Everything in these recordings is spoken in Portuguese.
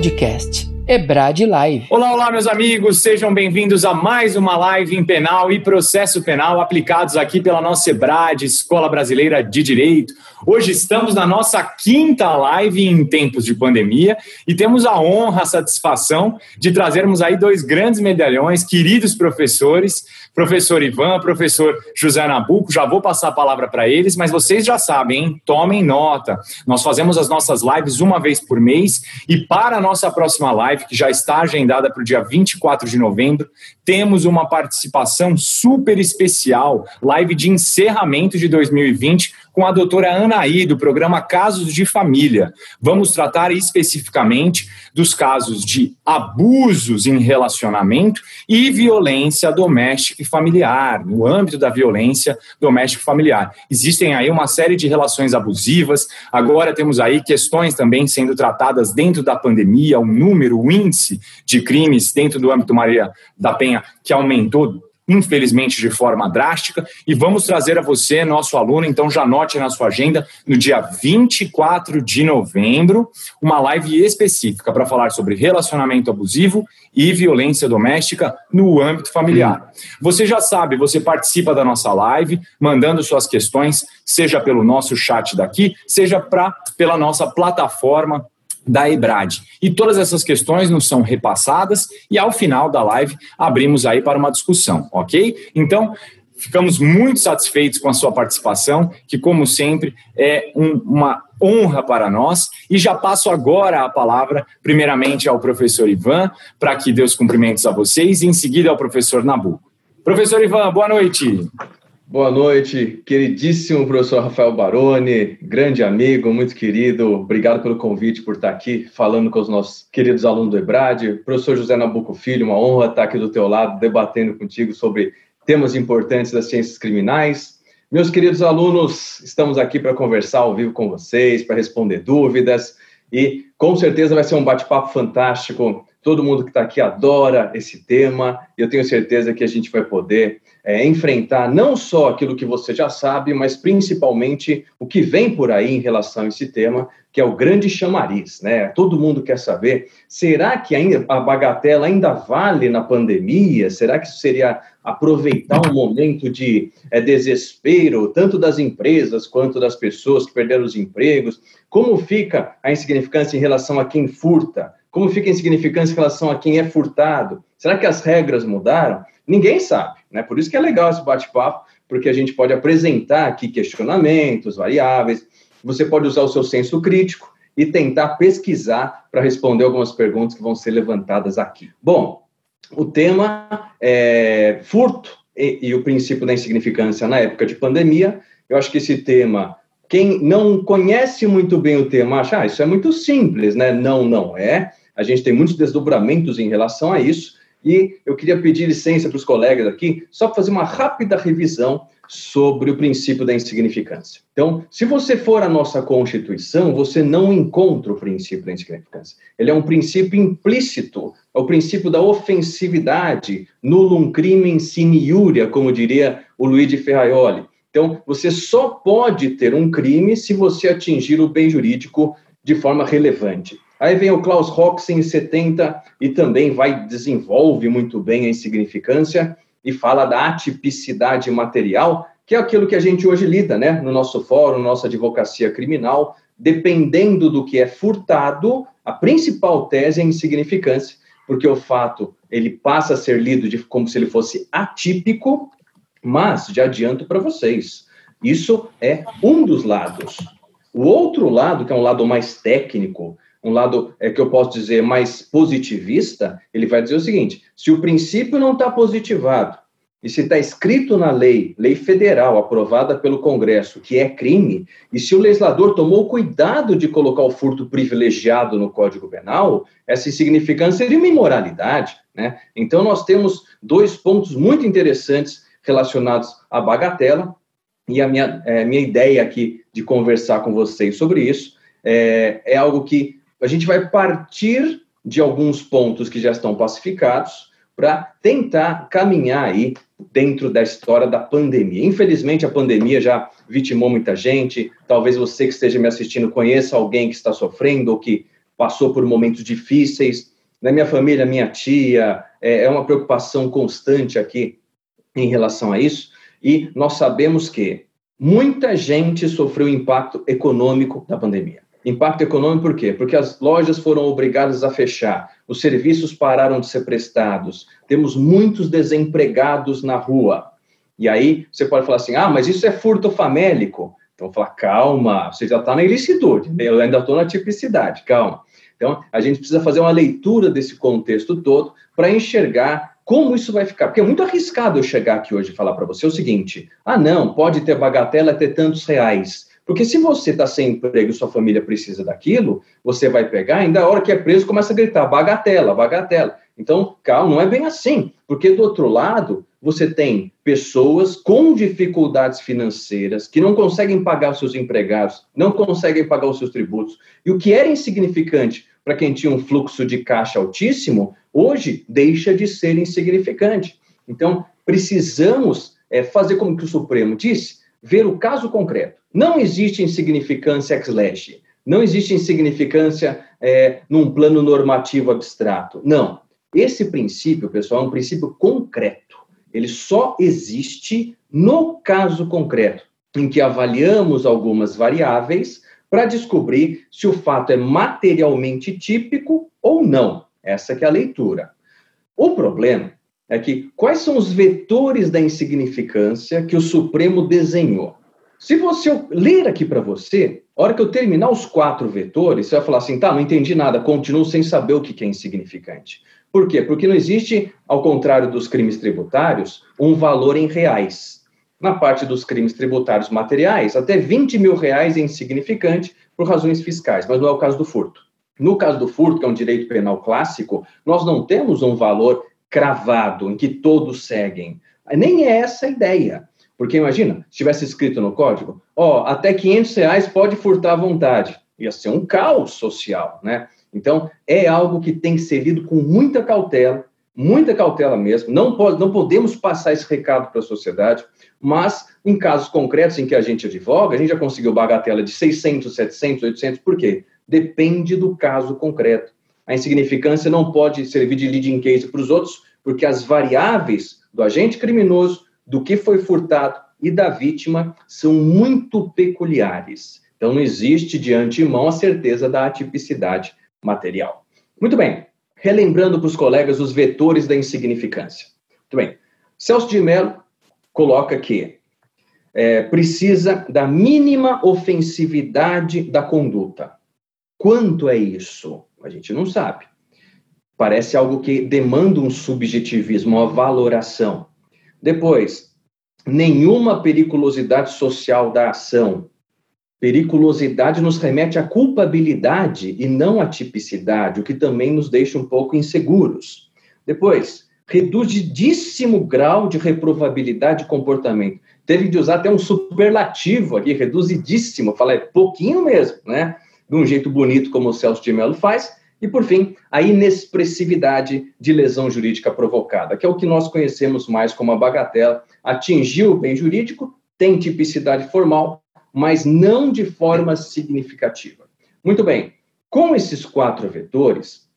Podcast Ebrad Live. Olá, olá, meus amigos, sejam bem-vindos a mais uma live em penal e processo penal aplicados aqui pela nossa Ebrad, Escola Brasileira de Direito. Hoje estamos na nossa quinta live em tempos de pandemia e temos a honra, a satisfação de trazermos aí dois grandes medalhões, queridos professores, professor Ivan, professor José Nabuco. Já vou passar a palavra para eles, mas vocês já sabem, hein? tomem nota. Nós fazemos as nossas lives uma vez por mês e para a nossa próxima live, que já está agendada para o dia 24 de novembro, temos uma participação super especial, live de encerramento de 2020 com a doutora Anaí, do programa Casos de Família. Vamos tratar especificamente dos casos de abusos em relacionamento e violência doméstica e familiar, no âmbito da violência doméstica e familiar. Existem aí uma série de relações abusivas, agora temos aí questões também sendo tratadas dentro da pandemia, o número, o índice de crimes dentro do âmbito Maria da Penha que aumentou infelizmente de forma drástica, e vamos trazer a você, nosso aluno, então já anote na sua agenda, no dia 24 de novembro, uma live específica para falar sobre relacionamento abusivo e violência doméstica no âmbito familiar. Você já sabe, você participa da nossa live, mandando suas questões, seja pelo nosso chat daqui, seja pra, pela nossa plataforma da EBRAD. E todas essas questões nos são repassadas e ao final da live abrimos aí para uma discussão, ok? Então, ficamos muito satisfeitos com a sua participação, que como sempre é um, uma honra para nós. E já passo agora a palavra, primeiramente ao professor Ivan, para que dê os cumprimentos a vocês, e em seguida ao professor Nabu. Professor Ivan, boa noite. Boa noite, queridíssimo professor Rafael Baroni, grande amigo, muito querido. Obrigado pelo convite, por estar aqui falando com os nossos queridos alunos do EBRAD. Professor José Nabuco Filho, uma honra estar aqui do teu lado, debatendo contigo sobre temas importantes das ciências criminais. Meus queridos alunos, estamos aqui para conversar ao vivo com vocês, para responder dúvidas e com certeza vai ser um bate-papo fantástico. Todo mundo que está aqui adora esse tema e eu tenho certeza que a gente vai poder é, enfrentar não só aquilo que você já sabe, mas principalmente o que vem por aí em relação a esse tema, que é o grande chamariz, né? Todo mundo quer saber, será que ainda a bagatela ainda vale na pandemia? Será que isso seria aproveitar um momento de é, desespero, tanto das empresas quanto das pessoas que perderam os empregos? Como fica a insignificância em relação a quem furta? Como fica insignificância em relação a quem é furtado? Será que as regras mudaram? Ninguém sabe, né? Por isso que é legal esse bate-papo, porque a gente pode apresentar aqui questionamentos, variáveis, você pode usar o seu senso crítico e tentar pesquisar para responder algumas perguntas que vão ser levantadas aqui. Bom, o tema é furto e, e o princípio da insignificância na época de pandemia. Eu acho que esse tema quem não conhece muito bem o tema acha, ah, isso é muito simples, né? Não, não é. A gente tem muitos desdobramentos em relação a isso. E eu queria pedir licença para os colegas aqui, só para fazer uma rápida revisão sobre o princípio da insignificância. Então, se você for à nossa Constituição, você não encontra o princípio da insignificância. Ele é um princípio implícito, é o princípio da ofensividade, nullum crimen sine iuria, como diria o Luigi Ferraioli. Então, você só pode ter um crime se você atingir o bem jurídico de forma relevante. Aí vem o Klaus Hoxen em 70 e também vai desenvolve muito bem a insignificância e fala da atipicidade material, que é aquilo que a gente hoje lida, né, no nosso fórum, nossa advocacia criminal, dependendo do que é furtado, a principal tese é a insignificância, porque o fato ele passa a ser lido de, como se ele fosse atípico, mas já adianto para vocês, isso é um dos lados. O outro lado, que é um lado mais técnico, um lado é que eu posso dizer mais positivista, ele vai dizer o seguinte: se o princípio não está positivado e se está escrito na lei, lei federal aprovada pelo Congresso, que é crime, e se o legislador tomou cuidado de colocar o furto privilegiado no Código Penal, essa insignificância seria uma imoralidade. Né? Então, nós temos dois pontos muito interessantes relacionados à bagatela, e a minha, é, minha ideia aqui de conversar com vocês sobre isso é, é algo que a gente vai partir de alguns pontos que já estão pacificados para tentar caminhar aí dentro da história da pandemia. Infelizmente, a pandemia já vitimou muita gente. Talvez você que esteja me assistindo conheça alguém que está sofrendo ou que passou por momentos difíceis. Na minha família, minha tia, é, é uma preocupação constante aqui em relação a isso. E nós sabemos que muita gente sofreu impacto econômico da pandemia. Impacto econômico por quê? Porque as lojas foram obrigadas a fechar, os serviços pararam de ser prestados, temos muitos desempregados na rua. E aí você pode falar assim: ah, mas isso é furto famélico. Então, falar, calma, você já está na ilicitude, eu ainda estou na tipicidade, calma. Então, a gente precisa fazer uma leitura desse contexto todo para enxergar como isso vai ficar. Porque é muito arriscado eu chegar aqui hoje e falar para você o seguinte: ah, não, pode ter bagatela ter tantos reais. Porque se você está sem emprego e sua família precisa daquilo, você vai pegar, ainda a hora que é preso, começa a gritar bagatela, bagatela. Então, calma, não é bem assim. Porque do outro lado, você tem pessoas com dificuldades financeiras que não conseguem pagar os seus empregados, não conseguem pagar os seus tributos. E o que era insignificante para quem tinha um fluxo de caixa altíssimo, hoje deixa de ser insignificante. Então, precisamos é, fazer como que o Supremo disse, ver o caso concreto. Não existe insignificância ex lege, não existe insignificância é, num plano normativo abstrato. Não. Esse princípio, pessoal, é um princípio concreto. Ele só existe no caso concreto, em que avaliamos algumas variáveis para descobrir se o fato é materialmente típico ou não. Essa é a leitura. O problema é que quais são os vetores da insignificância que o Supremo desenhou? Se você ler aqui para você, a hora que eu terminar os quatro vetores, você vai falar assim, tá, não entendi nada, continuo sem saber o que é insignificante. Por quê? Porque não existe, ao contrário dos crimes tributários, um valor em reais. Na parte dos crimes tributários materiais, até 20 mil reais é insignificante por razões fiscais, mas não é o caso do furto. No caso do furto, que é um direito penal clássico, nós não temos um valor cravado em que todos seguem. Nem é essa a ideia. Porque imagina, se tivesse escrito no código, ó, até 500 reais pode furtar à vontade. Ia ser um caos social, né? Então, é algo que tem que ser lido com muita cautela, muita cautela mesmo. Não, pode, não podemos passar esse recado para a sociedade, mas em casos concretos em que a gente advoga, a gente já conseguiu bagatela de 600, 700, 800, por quê? Depende do caso concreto. A insignificância não pode servir de leading case para os outros, porque as variáveis do agente criminoso, do que foi furtado e da vítima são muito peculiares. Então, não existe de antemão a certeza da atipicidade material. Muito bem, relembrando para os colegas os vetores da insignificância. Muito bem, Celso de Mello coloca que é, precisa da mínima ofensividade da conduta. Quanto é isso? A gente não sabe. Parece algo que demanda um subjetivismo, uma valoração. Depois, nenhuma periculosidade social da ação. Periculosidade nos remete à culpabilidade e não à tipicidade, o que também nos deixa um pouco inseguros. Depois, reduzidíssimo grau de reprovabilidade de comportamento. Teve de usar até um superlativo aqui, reduzidíssimo, fala é pouquinho mesmo, né? De um jeito bonito como o Celso de Mello faz. E, por fim, a inexpressividade de lesão jurídica provocada, que é o que nós conhecemos mais como a bagatela. Atingiu o bem jurídico, tem tipicidade formal, mas não de forma significativa. Muito bem, com esses quatro vetores,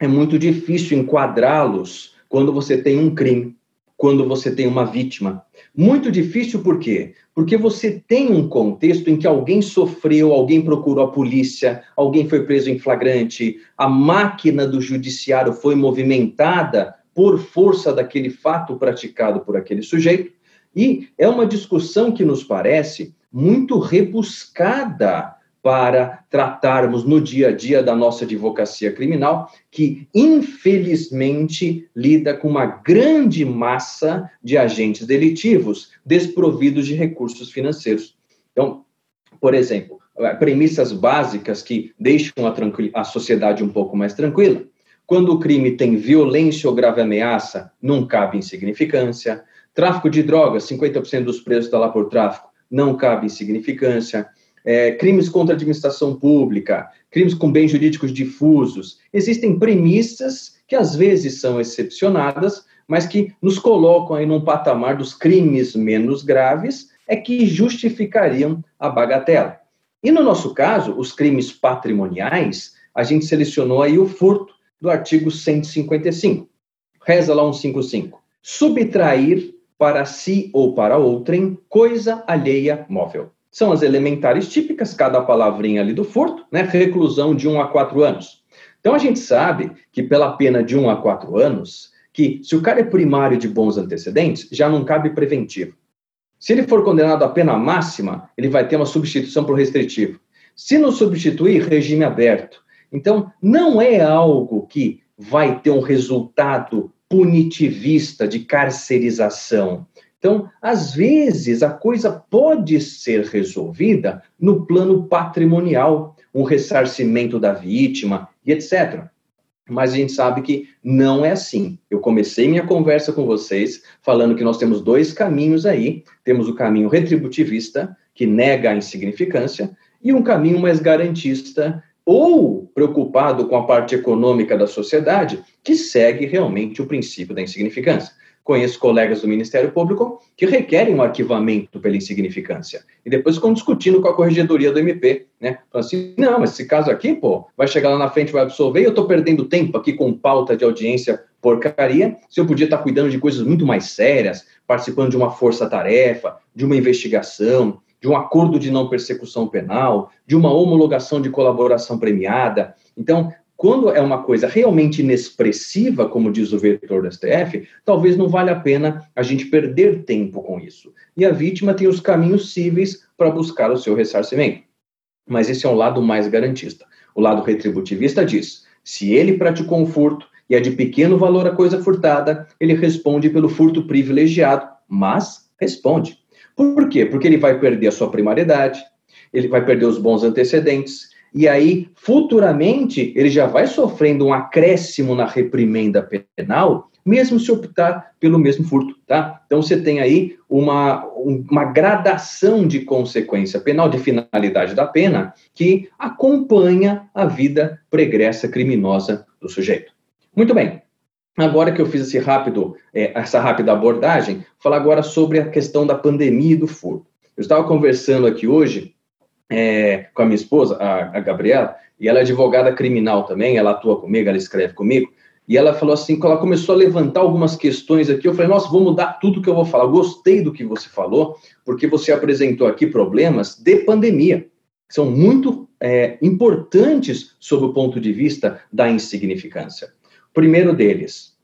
é muito difícil enquadrá-los quando você tem um crime, quando você tem uma vítima. Muito difícil por quê? Porque você tem um contexto em que alguém sofreu, alguém procurou a polícia, alguém foi preso em flagrante, a máquina do judiciário foi movimentada por força daquele fato praticado por aquele sujeito. E é uma discussão que nos parece muito rebuscada para tratarmos no dia a dia da nossa advocacia criminal, que infelizmente lida com uma grande massa de agentes delitivos desprovidos de recursos financeiros. Então, por exemplo, premissas básicas que deixam a, a sociedade um pouco mais tranquila. Quando o crime tem violência ou grave ameaça, não cabe insignificância. Tráfico de drogas, 50% dos presos está lá por tráfico não cabe insignificância. É, crimes contra a administração pública, crimes com bens jurídicos difusos. Existem premissas que às vezes são excepcionadas, mas que nos colocam aí num patamar dos crimes menos graves, é que justificariam a bagatela. E no nosso caso, os crimes patrimoniais, a gente selecionou aí o furto do artigo 155. Reza lá 155. Subtrair para si ou para outrem coisa alheia móvel. São as elementares típicas, cada palavrinha ali do furto, né? Reclusão de 1 a 4 anos. Então a gente sabe que pela pena de 1 a 4 anos, que se o cara é primário de bons antecedentes, já não cabe preventivo. Se ele for condenado à pena máxima, ele vai ter uma substituição por restritivo. Se não substituir, regime aberto. Então, não é algo que vai ter um resultado punitivista de carcerização. Então, às vezes, a coisa pode ser resolvida no plano patrimonial, um ressarcimento da vítima e etc. Mas a gente sabe que não é assim. Eu comecei minha conversa com vocês falando que nós temos dois caminhos aí. Temos o caminho retributivista, que nega a insignificância, e um caminho mais garantista, ou preocupado com a parte econômica da sociedade, que segue realmente o princípio da insignificância. Conheço colegas do Ministério Público que requerem um arquivamento pela insignificância. E depois ficam discutindo com a corregedoria do MP, né? Falando assim, não, mas esse caso aqui, pô, vai chegar lá na frente, vai absolver, e eu estou perdendo tempo aqui com pauta de audiência porcaria, se eu podia estar cuidando de coisas muito mais sérias, participando de uma força-tarefa, de uma investigação, de um acordo de não persecução penal, de uma homologação de colaboração premiada. Então, quando é uma coisa realmente inexpressiva, como diz o vetor do STF, talvez não valha a pena a gente perder tempo com isso. E a vítima tem os caminhos cíveis para buscar o seu ressarcimento. Mas esse é um lado mais garantista. O lado retributivista diz: se ele praticou um furto e é de pequeno valor a coisa furtada, ele responde pelo furto privilegiado, mas responde. Por quê? Porque ele vai perder a sua primariedade, ele vai perder os bons antecedentes, e aí, futuramente, ele já vai sofrendo um acréscimo na reprimenda penal, mesmo se optar pelo mesmo furto, tá? Então, você tem aí uma, uma gradação de consequência penal, de finalidade da pena, que acompanha a vida pregressa criminosa do sujeito. Muito bem. Agora que eu fiz esse rápido, é, essa rápida abordagem, falar agora sobre a questão da pandemia e do furto. Eu estava conversando aqui hoje é, com a minha esposa, a, a, Gabriela, e ela é advogada criminal também, ela atua comigo, ela escreve comigo, e ela falou assim, quando ela começou a levantar algumas questões aqui, eu falei, nossa, vou mudar tudo que eu vou falar. Eu gostei do que você falou, porque você apresentou aqui problemas de pandemia, que são muito é, importantes sob o ponto de vista da insignificância. Primeiro deles,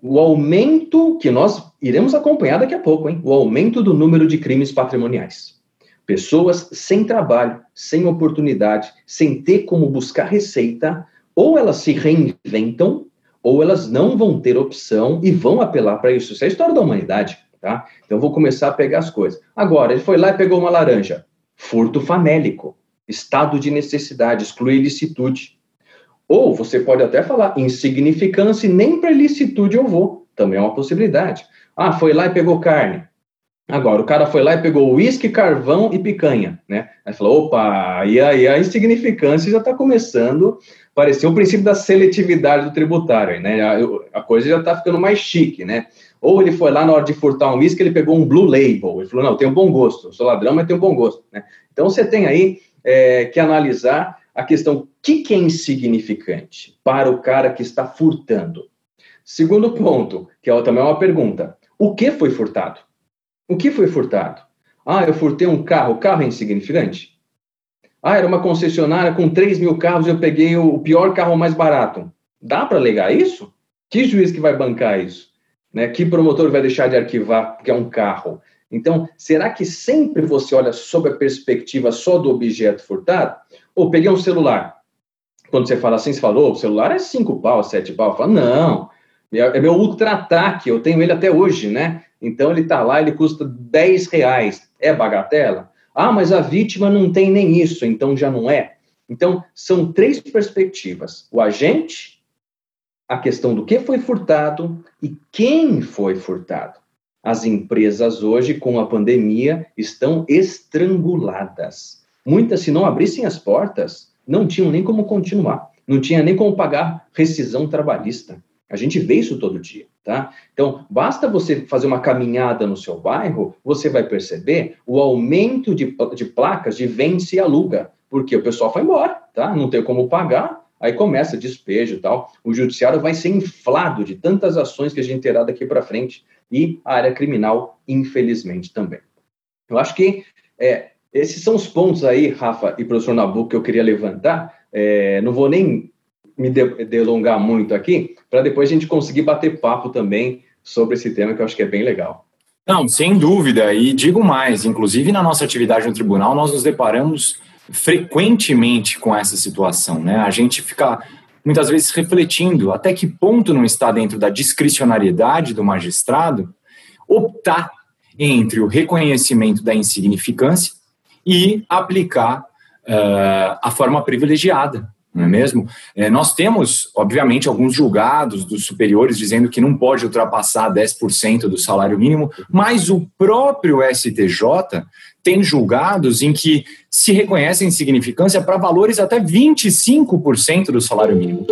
o aumento, que nós iremos acompanhar daqui a pouco, hein? O aumento do número de crimes patrimoniais. Pessoas sem trabalho, sem oportunidade, sem ter como buscar receita, ou elas se reinventam, ou elas não vão ter opção e vão apelar para isso. Isso é a história da humanidade, tá? Então vou começar a pegar as coisas. Agora, ele foi lá e pegou uma laranja. Furto famélico, estado de necessidade, exclui ilicitude. Ou você pode até falar insignificância e nem para ilicitude eu vou. Também é uma possibilidade. Ah, foi lá e pegou carne. Agora, o cara foi lá e pegou uísque, carvão e picanha, né? Aí falou, opa, e aí a insignificância já está começando a parecer o princípio da seletividade do tributário, né? A, a coisa já está ficando mais chique, né? Ou ele foi lá na hora de furtar um uísque, ele pegou um blue label, ele falou, não, tem um bom gosto, sou ladrão, mas um bom gosto, né? Então, você tem aí é, que analisar a questão, o que, que é insignificante para o cara que está furtando? Segundo ponto, que é também uma pergunta, o que foi furtado? O que foi furtado? Ah, eu furtei um carro. O carro é insignificante? Ah, era uma concessionária com 3 mil carros e eu peguei o pior carro mais barato. Dá para alegar isso? Que juiz que vai bancar isso? Né? Que promotor vai deixar de arquivar porque é um carro? Então, será que sempre você olha sob a perspectiva só do objeto furtado? Ou peguei um celular. Quando você fala assim, você falou, o celular é 5 pau, 7 pau. Fala, não, é meu ultra-ataque, eu tenho ele até hoje, né? Então ele está lá, ele custa 10 reais. É bagatela? Ah, mas a vítima não tem nem isso, então já não é. Então, são três perspectivas: o agente, a questão do que foi furtado e quem foi furtado. As empresas hoje, com a pandemia, estão estranguladas. Muitas, se não abrissem as portas, não tinham nem como continuar, não tinha nem como pagar rescisão trabalhista. A gente vê isso todo dia, tá? Então, basta você fazer uma caminhada no seu bairro, você vai perceber o aumento de, de placas de vende e aluga, porque o pessoal foi embora, tá? Não tem como pagar, aí começa despejo e tal. O judiciário vai ser inflado de tantas ações que a gente terá daqui para frente e a área criminal, infelizmente, também. Eu acho que é, esses são os pontos aí, Rafa e professor Nabuco, que eu queria levantar. É, não vou nem me delongar muito aqui, para depois a gente conseguir bater papo também sobre esse tema, que eu acho que é bem legal. Não, sem dúvida, e digo mais, inclusive na nossa atividade no tribunal, nós nos deparamos frequentemente com essa situação, né? A gente fica muitas vezes refletindo até que ponto não está dentro da discricionariedade do magistrado optar entre o reconhecimento da insignificância e aplicar uh, a forma privilegiada, não é mesmo? É, nós temos, obviamente, alguns julgados dos superiores dizendo que não pode ultrapassar 10% do salário mínimo, mas o próprio STJ tem julgados em que se reconhece insignificância para valores até 25% do salário mínimo.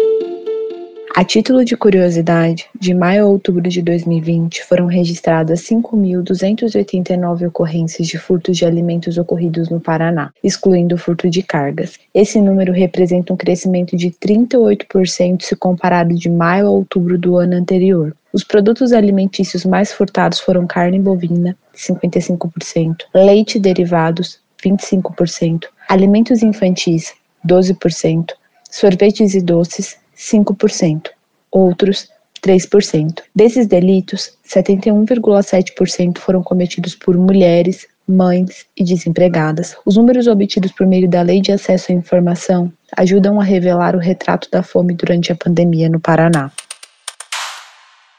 A título de curiosidade, de maio a outubro de 2020 foram registradas 5.289 ocorrências de furtos de alimentos ocorridos no Paraná, excluindo o furto de cargas. Esse número representa um crescimento de 38% se comparado de maio a outubro do ano anterior. Os produtos alimentícios mais furtados foram carne bovina, 55%, leite e derivados, 25%, alimentos infantis, 12%, sorvetes e doces, 5%, outros 3%. Desses delitos, 71,7% foram cometidos por mulheres, mães e desempregadas. Os números obtidos por meio da Lei de Acesso à Informação ajudam a revelar o retrato da fome durante a pandemia no Paraná.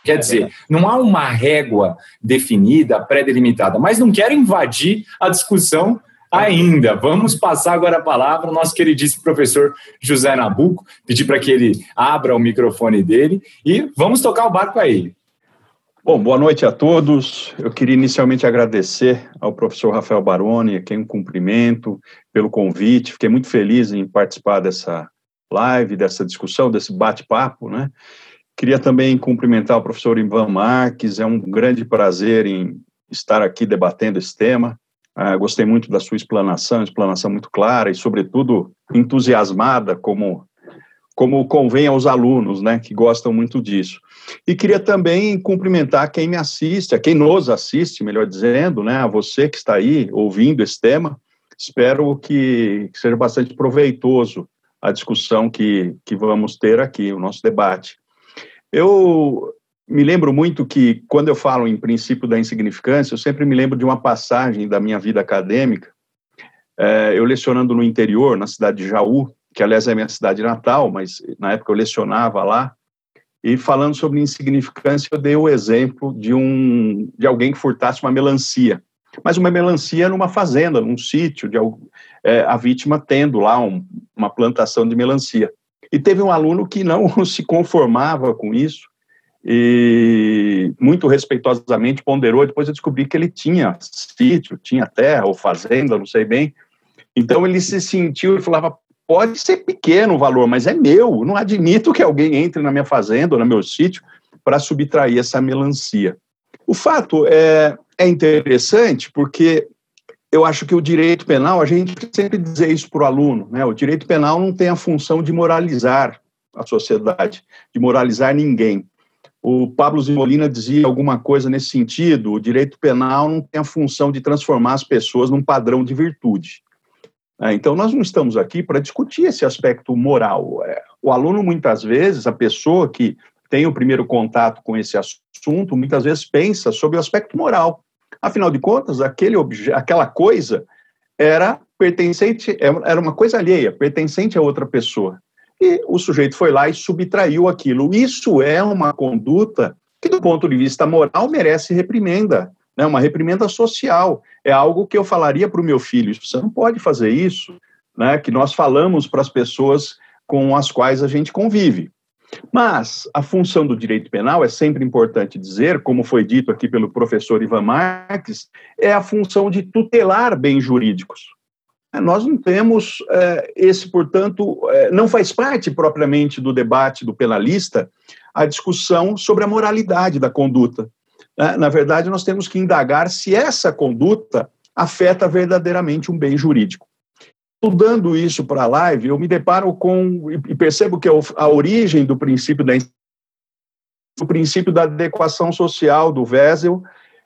Quer dizer, não há uma régua definida, pré-delimitada, mas não quero invadir a discussão ainda. Vamos passar agora a palavra ao nosso queridíssimo professor José Nabuco, pedir para que ele abra o microfone dele e vamos tocar o barco aí. Bom, boa noite a todos. Eu queria inicialmente agradecer ao professor Rafael Baroni, a quem um cumprimento pelo convite. Fiquei muito feliz em participar dessa live, dessa discussão, desse bate-papo, né? Queria também cumprimentar o professor Ivan Marques, é um grande prazer em estar aqui debatendo esse tema. Ah, gostei muito da sua explanação, explanação muito clara e, sobretudo, entusiasmada, como, como convém aos alunos, né, que gostam muito disso. E queria também cumprimentar quem me assiste, a quem nos assiste, melhor dizendo, né, a você que está aí ouvindo esse tema. Espero que, que seja bastante proveitoso a discussão que, que vamos ter aqui, o nosso debate. Eu me lembro muito que, quando eu falo em princípio da insignificância, eu sempre me lembro de uma passagem da minha vida acadêmica. É, eu lecionando no interior, na cidade de Jaú, que aliás é minha cidade natal, mas na época eu lecionava lá, e falando sobre insignificância, eu dei o exemplo de um de alguém que furtasse uma melancia, mas uma melancia numa fazenda, num sítio, de é, a vítima tendo lá um, uma plantação de melancia. E teve um aluno que não se conformava com isso e muito respeitosamente ponderou. Depois eu descobri que ele tinha sítio, tinha terra ou fazenda, não sei bem. Então ele se sentiu e falava: pode ser pequeno o valor, mas é meu. Não admito que alguém entre na minha fazenda ou no meu sítio para subtrair essa melancia. O fato é, é interessante porque eu acho que o direito penal, a gente sempre dizer isso para o aluno, né? O direito penal não tem a função de moralizar a sociedade, de moralizar ninguém. O Pablo Zimolina dizia alguma coisa nesse sentido: o direito penal não tem a função de transformar as pessoas num padrão de virtude. É, então, nós não estamos aqui para discutir esse aspecto moral. É, o aluno, muitas vezes, a pessoa que tem o primeiro contato com esse assunto, muitas vezes pensa sobre o aspecto moral. Afinal de contas, aquele aquela coisa era pertencente, era uma coisa alheia, pertencente a outra pessoa e o sujeito foi lá e subtraiu aquilo. Isso é uma conduta que, do ponto de vista moral, merece reprimenda, né? uma reprimenda social. É algo que eu falaria para o meu filho: você não pode fazer isso, né? que nós falamos para as pessoas com as quais a gente convive. Mas a função do direito penal é sempre importante dizer, como foi dito aqui pelo professor Ivan Marques, é a função de tutelar bens jurídicos. Nós não temos é, esse, portanto, é, não faz parte propriamente do debate do penalista a discussão sobre a moralidade da conduta. Né? Na verdade, nós temos que indagar se essa conduta afeta verdadeiramente um bem jurídico. estudando isso para a live, eu me deparo com e percebo que a origem do princípio da o princípio da adequação social do Wesel,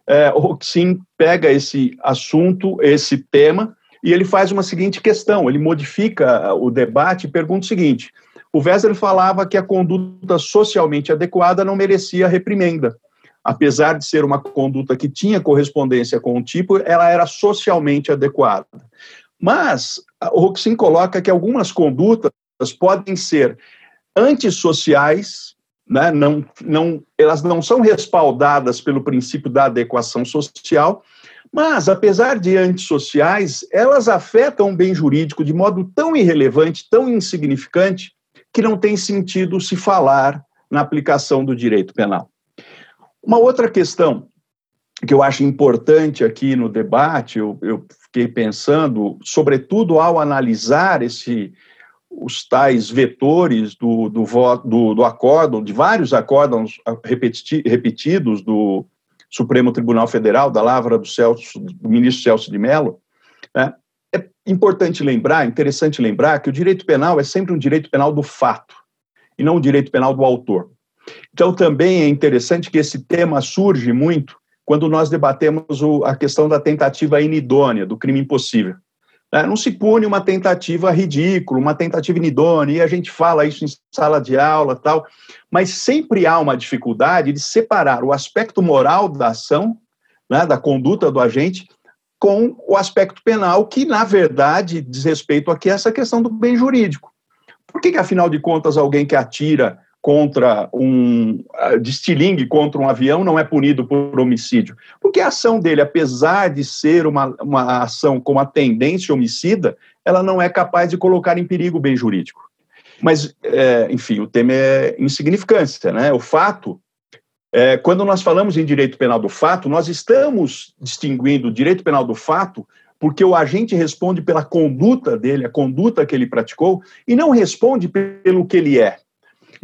é, Roxin pega esse assunto, esse tema, e ele faz uma seguinte questão, ele modifica o debate e pergunta o seguinte, o Wesel falava que a conduta socialmente adequada não merecia reprimenda. Apesar de ser uma conduta que tinha correspondência com o tipo, ela era socialmente adequada. Mas o Roxin coloca que algumas condutas podem ser antissociais, né, não, não, elas não são respaldadas pelo princípio da adequação social, mas, apesar de antissociais, elas afetam o bem jurídico de modo tão irrelevante, tão insignificante, que não tem sentido se falar na aplicação do direito penal. Uma outra questão que eu acho importante aqui no debate, eu, eu fiquei pensando, sobretudo ao analisar esse, os tais vetores do, do, do, do acórdão, de vários acórdãos repeti, repetidos do Supremo Tribunal Federal, da lavra do, Celso, do ministro Celso de Mello, né, é importante lembrar, interessante lembrar, que o direito penal é sempre um direito penal do fato, e não um direito penal do autor. Então, também é interessante que esse tema surge muito quando nós debatemos o, a questão da tentativa inidônea, do crime impossível. É, não se pune uma tentativa ridícula, uma tentativa inidônea, e a gente fala isso em sala de aula tal, mas sempre há uma dificuldade de separar o aspecto moral da ação, né, da conduta do agente, com o aspecto penal, que, na verdade, diz respeito aqui a essa questão do bem jurídico. Por que, que afinal de contas, alguém que atira contra um de estilingue contra um avião não é punido por homicídio, porque a ação dele, apesar de ser uma, uma ação com uma tendência homicida, ela não é capaz de colocar em perigo o bem jurídico. Mas, é, enfim, o tema é insignificância, né? O fato, é, quando nós falamos em direito penal do fato, nós estamos distinguindo o direito penal do fato porque o agente responde pela conduta dele, a conduta que ele praticou, e não responde pelo que ele é.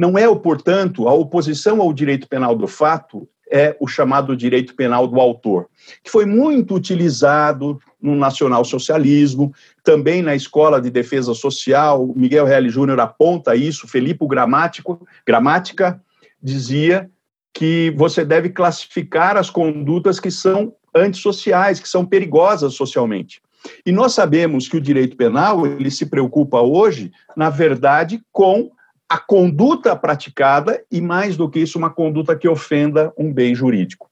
Não é, portanto, a oposição ao direito penal do fato é o chamado direito penal do autor, que foi muito utilizado no nacionalsocialismo, também na Escola de Defesa Social, Miguel Reale Júnior aponta isso, Felipe Gramático, Gramática dizia que você deve classificar as condutas que são antissociais, que são perigosas socialmente. E nós sabemos que o direito penal, ele se preocupa hoje, na verdade, com a conduta praticada e, mais do que isso, uma conduta que ofenda um bem jurídico.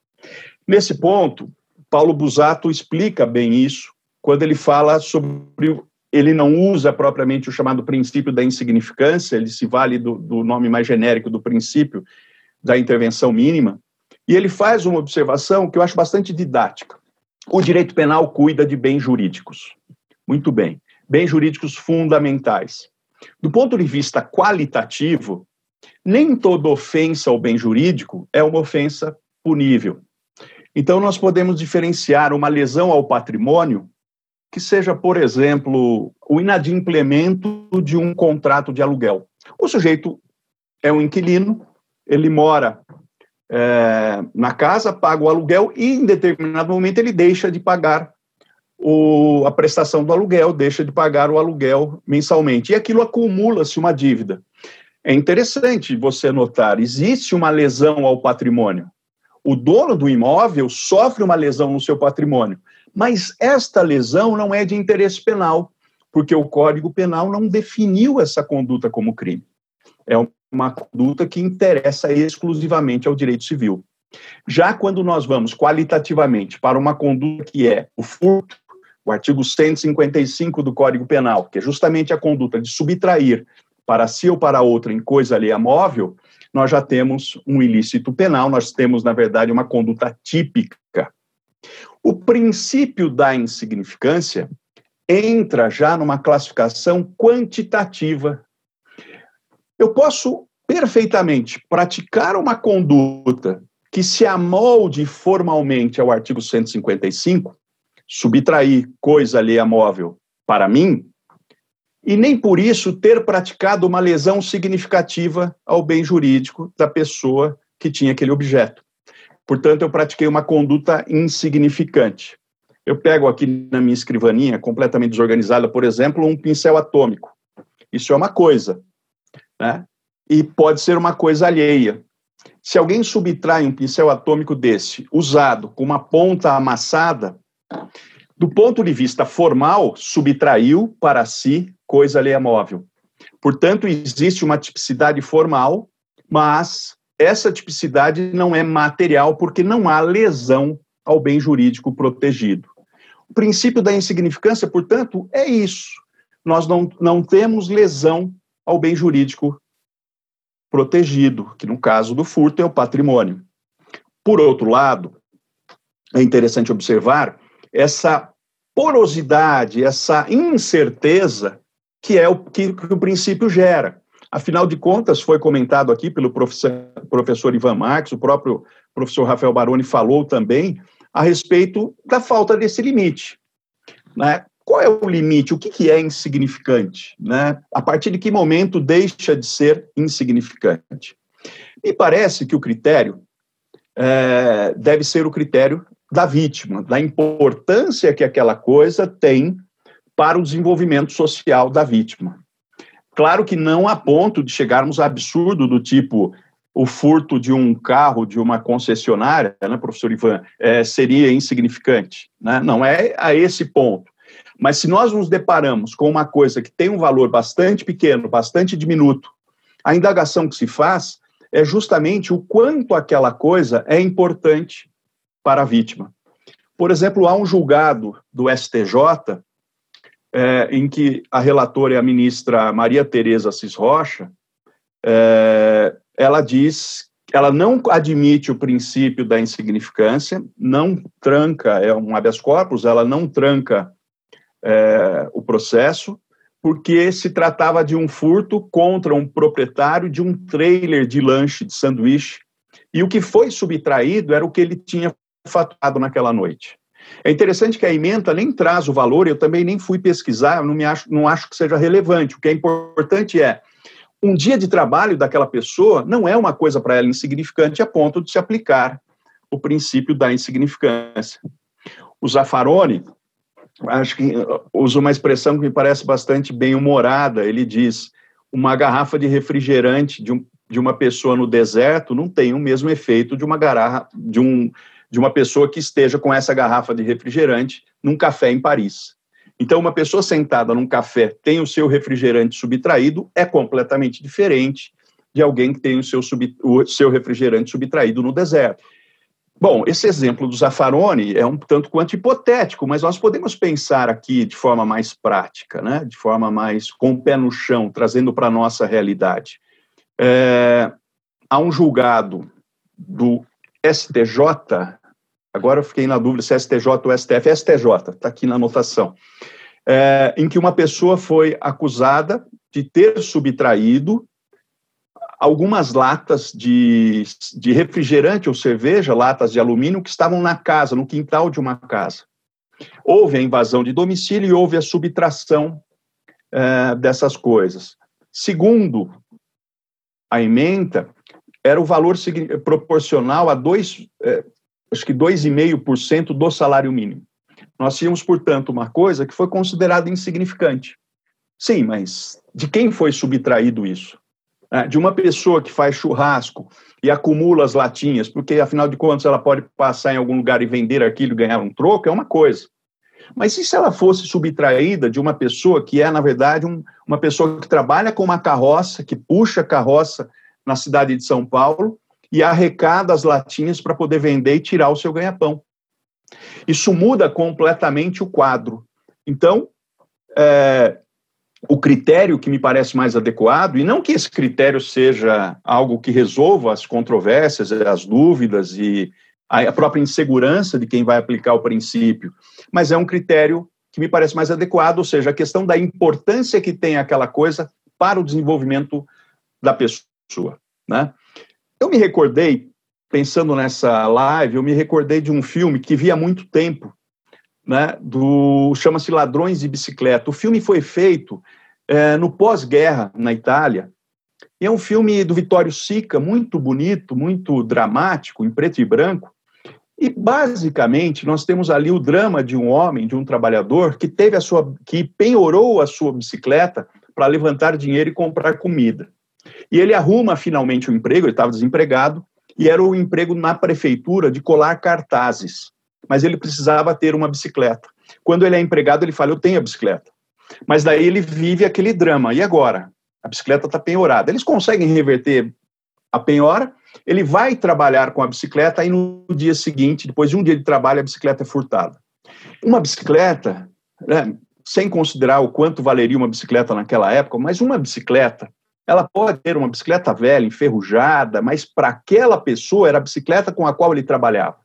Nesse ponto, Paulo Busato explica bem isso quando ele fala sobre. Ele não usa propriamente o chamado princípio da insignificância, ele se vale do, do nome mais genérico do princípio da intervenção mínima, e ele faz uma observação que eu acho bastante didática. O direito penal cuida de bens jurídicos. Muito bem. Bens jurídicos fundamentais. Do ponto de vista qualitativo, nem toda ofensa ao bem jurídico é uma ofensa punível. Então, nós podemos diferenciar uma lesão ao patrimônio, que seja, por exemplo, o inadimplemento de um contrato de aluguel. O sujeito é um inquilino, ele mora é, na casa, paga o aluguel e, em determinado momento, ele deixa de pagar o, a prestação do aluguel, deixa de pagar o aluguel mensalmente. E aquilo acumula-se uma dívida. É interessante você notar: existe uma lesão ao patrimônio. O dono do imóvel sofre uma lesão no seu patrimônio, mas esta lesão não é de interesse penal, porque o Código Penal não definiu essa conduta como crime. É uma conduta que interessa exclusivamente ao direito civil. Já quando nós vamos qualitativamente para uma conduta que é o furto, o artigo 155 do Código Penal, que é justamente a conduta de subtrair para si ou para outra em coisa alheia móvel, nós já temos um ilícito penal, nós temos, na verdade, uma conduta típica. O princípio da insignificância entra já numa classificação quantitativa. Eu posso perfeitamente praticar uma conduta que se amolde formalmente ao artigo 155, subtrair coisa alheia móvel para mim, e nem por isso ter praticado uma lesão significativa ao bem jurídico da pessoa que tinha aquele objeto. Portanto, eu pratiquei uma conduta insignificante. Eu pego aqui na minha escrivaninha, completamente desorganizada, por exemplo, um pincel atômico. Isso é uma coisa, né? E pode ser uma coisa alheia. Se alguém subtrai um pincel atômico desse, usado com uma ponta amassada, do ponto de vista formal, subtraiu para si coisa alheia móvel. Portanto, existe uma tipicidade formal, mas essa tipicidade não é material porque não há lesão ao bem jurídico protegido. O princípio da insignificância, portanto, é isso. Nós não, não temos lesão ao bem jurídico protegido, que no caso do furto é o patrimônio. Por outro lado, é interessante observar essa porosidade, essa incerteza que é o que, que, o princípio gera. Afinal de contas, foi comentado aqui pelo professor, professor Ivan Marques, o próprio professor Rafael Baroni falou também a respeito da falta desse limite. Né? Qual é o limite? O que, que é insignificante? Né? A partir de que momento deixa de ser insignificante? Me parece que o critério é, deve ser o critério da vítima, da importância que aquela coisa tem para o desenvolvimento social da vítima. Claro que não a ponto de chegarmos a absurdo do tipo o furto de um carro de uma concessionária, né, professor Ivan, é, seria insignificante. Né? Não é a esse ponto. Mas se nós nos deparamos com uma coisa que tem um valor bastante pequeno, bastante diminuto, a indagação que se faz é justamente o quanto aquela coisa é importante para a vítima. Por exemplo, há um julgado do STJ é, em que a relatora é a ministra Maria Tereza Cis Rocha, é, ela diz, ela não admite o princípio da insignificância, não tranca, é um habeas corpus, ela não tranca é, o processo, porque se tratava de um furto contra um proprietário de um trailer de lanche, de sanduíche, e o que foi subtraído era o que ele tinha faturado naquela noite. É interessante que a emenda nem traz o valor, eu também nem fui pesquisar, não, me acho, não acho que seja relevante. O que é importante é um dia de trabalho daquela pessoa não é uma coisa para ela insignificante a ponto de se aplicar o princípio da insignificância. O Zaffaroni, acho que usa uma expressão que me parece bastante bem humorada. Ele diz: uma garrafa de refrigerante de, um, de uma pessoa no deserto não tem o mesmo efeito de uma garrafa de um de uma pessoa que esteja com essa garrafa de refrigerante num café em Paris. Então, uma pessoa sentada num café tem o seu refrigerante subtraído é completamente diferente de alguém que tem o seu, sub, o seu refrigerante subtraído no deserto. Bom, esse exemplo do Zaffaroni é um tanto quanto hipotético, mas nós podemos pensar aqui de forma mais prática, né? de forma mais com o pé no chão, trazendo para a nossa realidade. É, há um julgado do STJ Agora eu fiquei na dúvida se é STJ ou STF. É STJ, está aqui na anotação. É, em que uma pessoa foi acusada de ter subtraído algumas latas de, de refrigerante ou cerveja, latas de alumínio, que estavam na casa, no quintal de uma casa. Houve a invasão de domicílio e houve a subtração é, dessas coisas. Segundo a emenda, era o valor proporcional a dois, é, acho que 2,5% do salário mínimo. Nós tínhamos, portanto, uma coisa que foi considerada insignificante. Sim, mas de quem foi subtraído isso? É, de uma pessoa que faz churrasco e acumula as latinhas, porque afinal de contas ela pode passar em algum lugar e vender aquilo e ganhar um troco, é uma coisa. Mas e se ela fosse subtraída de uma pessoa que é, na verdade, um, uma pessoa que trabalha com uma carroça, que puxa carroça na cidade de São Paulo e arrecada as latinhas para poder vender e tirar o seu ganha-pão. Isso muda completamente o quadro. Então, é, o critério que me parece mais adequado, e não que esse critério seja algo que resolva as controvérsias, as dúvidas e a própria insegurança de quem vai aplicar o princípio, mas é um critério que me parece mais adequado, ou seja, a questão da importância que tem aquela coisa para o desenvolvimento da pessoa. Né? Eu me recordei, pensando nessa live, eu me recordei de um filme que vi há muito tempo, né, do chama-se Ladrões de Bicicleta. O filme foi feito é, no pós-guerra na Itália. E é um filme do Vittorio Sica, muito bonito, muito dramático, em preto e branco. E basicamente nós temos ali o drama de um homem, de um trabalhador que teve a sua que penhorou a sua bicicleta para levantar dinheiro e comprar comida. E ele arruma finalmente um emprego, ele estava desempregado, e era o emprego na prefeitura de colar cartazes. Mas ele precisava ter uma bicicleta. Quando ele é empregado, ele fala: Eu tenho a bicicleta. Mas daí ele vive aquele drama. E agora? A bicicleta está penhorada. Eles conseguem reverter a penhora, ele vai trabalhar com a bicicleta e no dia seguinte, depois de um dia de trabalho, a bicicleta é furtada. Uma bicicleta, né, sem considerar o quanto valeria uma bicicleta naquela época, mas uma bicicleta, ela pode ter uma bicicleta velha, enferrujada, mas para aquela pessoa era a bicicleta com a qual ele trabalhava.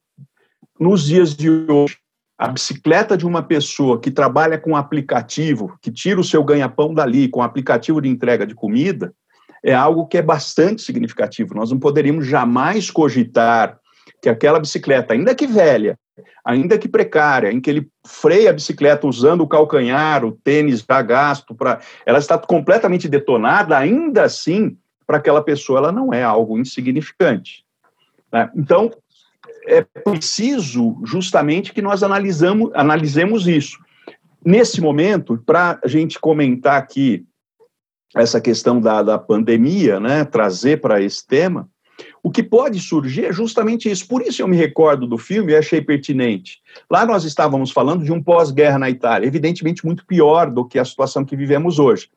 Nos dias de hoje, a bicicleta de uma pessoa que trabalha com aplicativo, que tira o seu ganha-pão dali, com aplicativo de entrega de comida, é algo que é bastante significativo. Nós não poderíamos jamais cogitar que aquela bicicleta, ainda que velha, ainda que precária, em que ele freia a bicicleta usando o calcanhar, o tênis já gasto, para, ela está completamente detonada, ainda assim, para aquela pessoa, ela não é algo insignificante. Né? Então, é preciso justamente que nós analisamos, analisemos isso. Nesse momento, para a gente comentar aqui essa questão da, da pandemia, né, trazer para esse tema, o que pode surgir é justamente isso. Por isso eu me recordo do filme e achei pertinente. Lá nós estávamos falando de um pós-guerra na Itália, evidentemente muito pior do que a situação que vivemos hoje.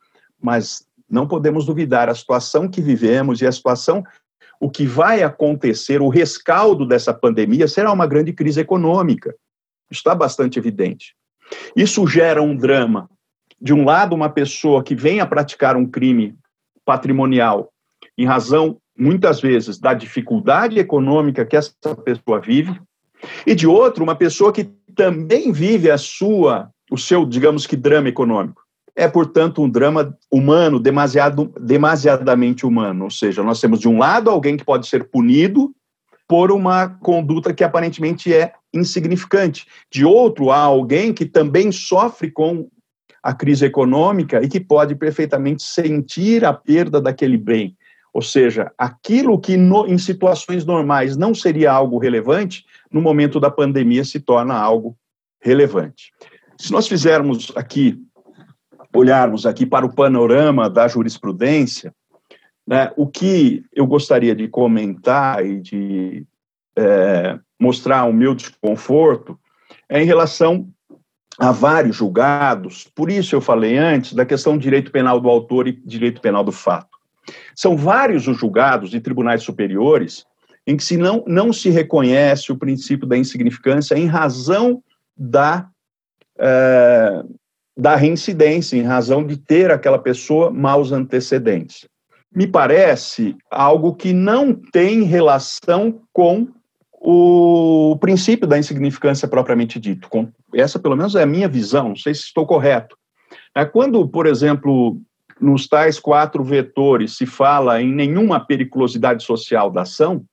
Mas não podemos duvidar, a situação que vivemos e a situação, o que vai acontecer, o rescaldo dessa pandemia será uma grande crise econômica. Está bastante evidente. Isso gera um drama de um lado, uma pessoa que venha praticar um crime patrimonial em razão, muitas vezes, da dificuldade econômica que essa pessoa vive, e de outro, uma pessoa que também vive a sua, o seu, digamos que, drama econômico. É, portanto, um drama humano, demasiado, demasiadamente humano. Ou seja, nós temos, de um lado, alguém que pode ser punido por uma conduta que aparentemente é insignificante. De outro, há alguém que também sofre com a crise econômica e que pode perfeitamente sentir a perda daquele bem. Ou seja, aquilo que no, em situações normais não seria algo relevante, no momento da pandemia se torna algo relevante. Se nós fizermos aqui, olharmos aqui para o panorama da jurisprudência, né, o que eu gostaria de comentar e de é, mostrar o meu desconforto é em relação há vários julgados, por isso eu falei antes da questão do direito penal do autor e direito penal do fato. São vários os julgados de tribunais superiores em que se não, não se reconhece o princípio da insignificância em razão da, é, da reincidência, em razão de ter aquela pessoa maus antecedentes. Me parece algo que não tem relação com o princípio da insignificância propriamente dito. Essa, pelo menos, é a minha visão, não sei se estou correto. É, quando, por exemplo, nos tais quatro vetores se fala em nenhuma periculosidade social da ação,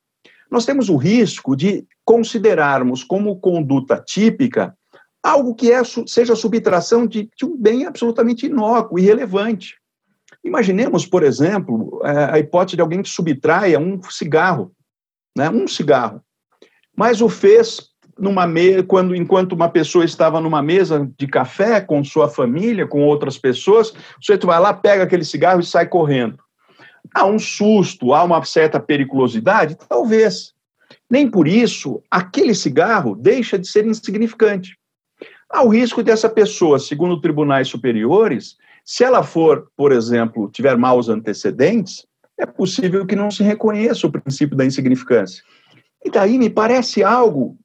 nós temos o risco de considerarmos como conduta típica algo que é, seja subtração de, de um bem absolutamente inócuo, irrelevante. Imaginemos, por exemplo, a hipótese de alguém que subtraia um cigarro, né, um cigarro mas o fez numa mesa, quando enquanto uma pessoa estava numa mesa de café com sua família, com outras pessoas, o sujeito vai lá, pega aquele cigarro e sai correndo. Há um susto, há uma certa periculosidade? Talvez. Nem por isso aquele cigarro deixa de ser insignificante. Há o risco dessa pessoa, segundo tribunais superiores, se ela for, por exemplo, tiver maus antecedentes, é possível que não se reconheça o princípio da insignificância. E daí me parece algo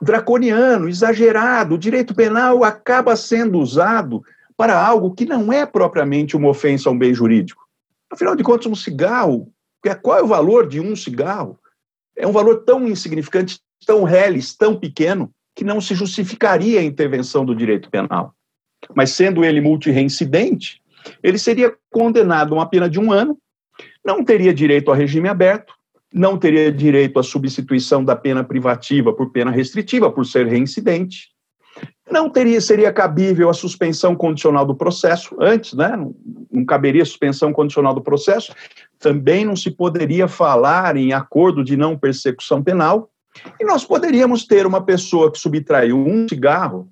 draconiano, exagerado. O direito penal acaba sendo usado para algo que não é propriamente uma ofensa a um bem jurídico. Afinal de contas, um cigarro, qual é o valor de um cigarro? É um valor tão insignificante, tão reles, tão pequeno, que não se justificaria a intervenção do direito penal. Mas sendo ele multireincidente, ele seria condenado a uma pena de um ano, não teria direito a regime aberto, não teria direito à substituição da pena privativa por pena restritiva, por ser reincidente. Não teria, seria cabível a suspensão condicional do processo, antes, né? Não, não caberia suspensão condicional do processo. Também não se poderia falar em acordo de não persecução penal. E nós poderíamos ter uma pessoa que subtraiu um cigarro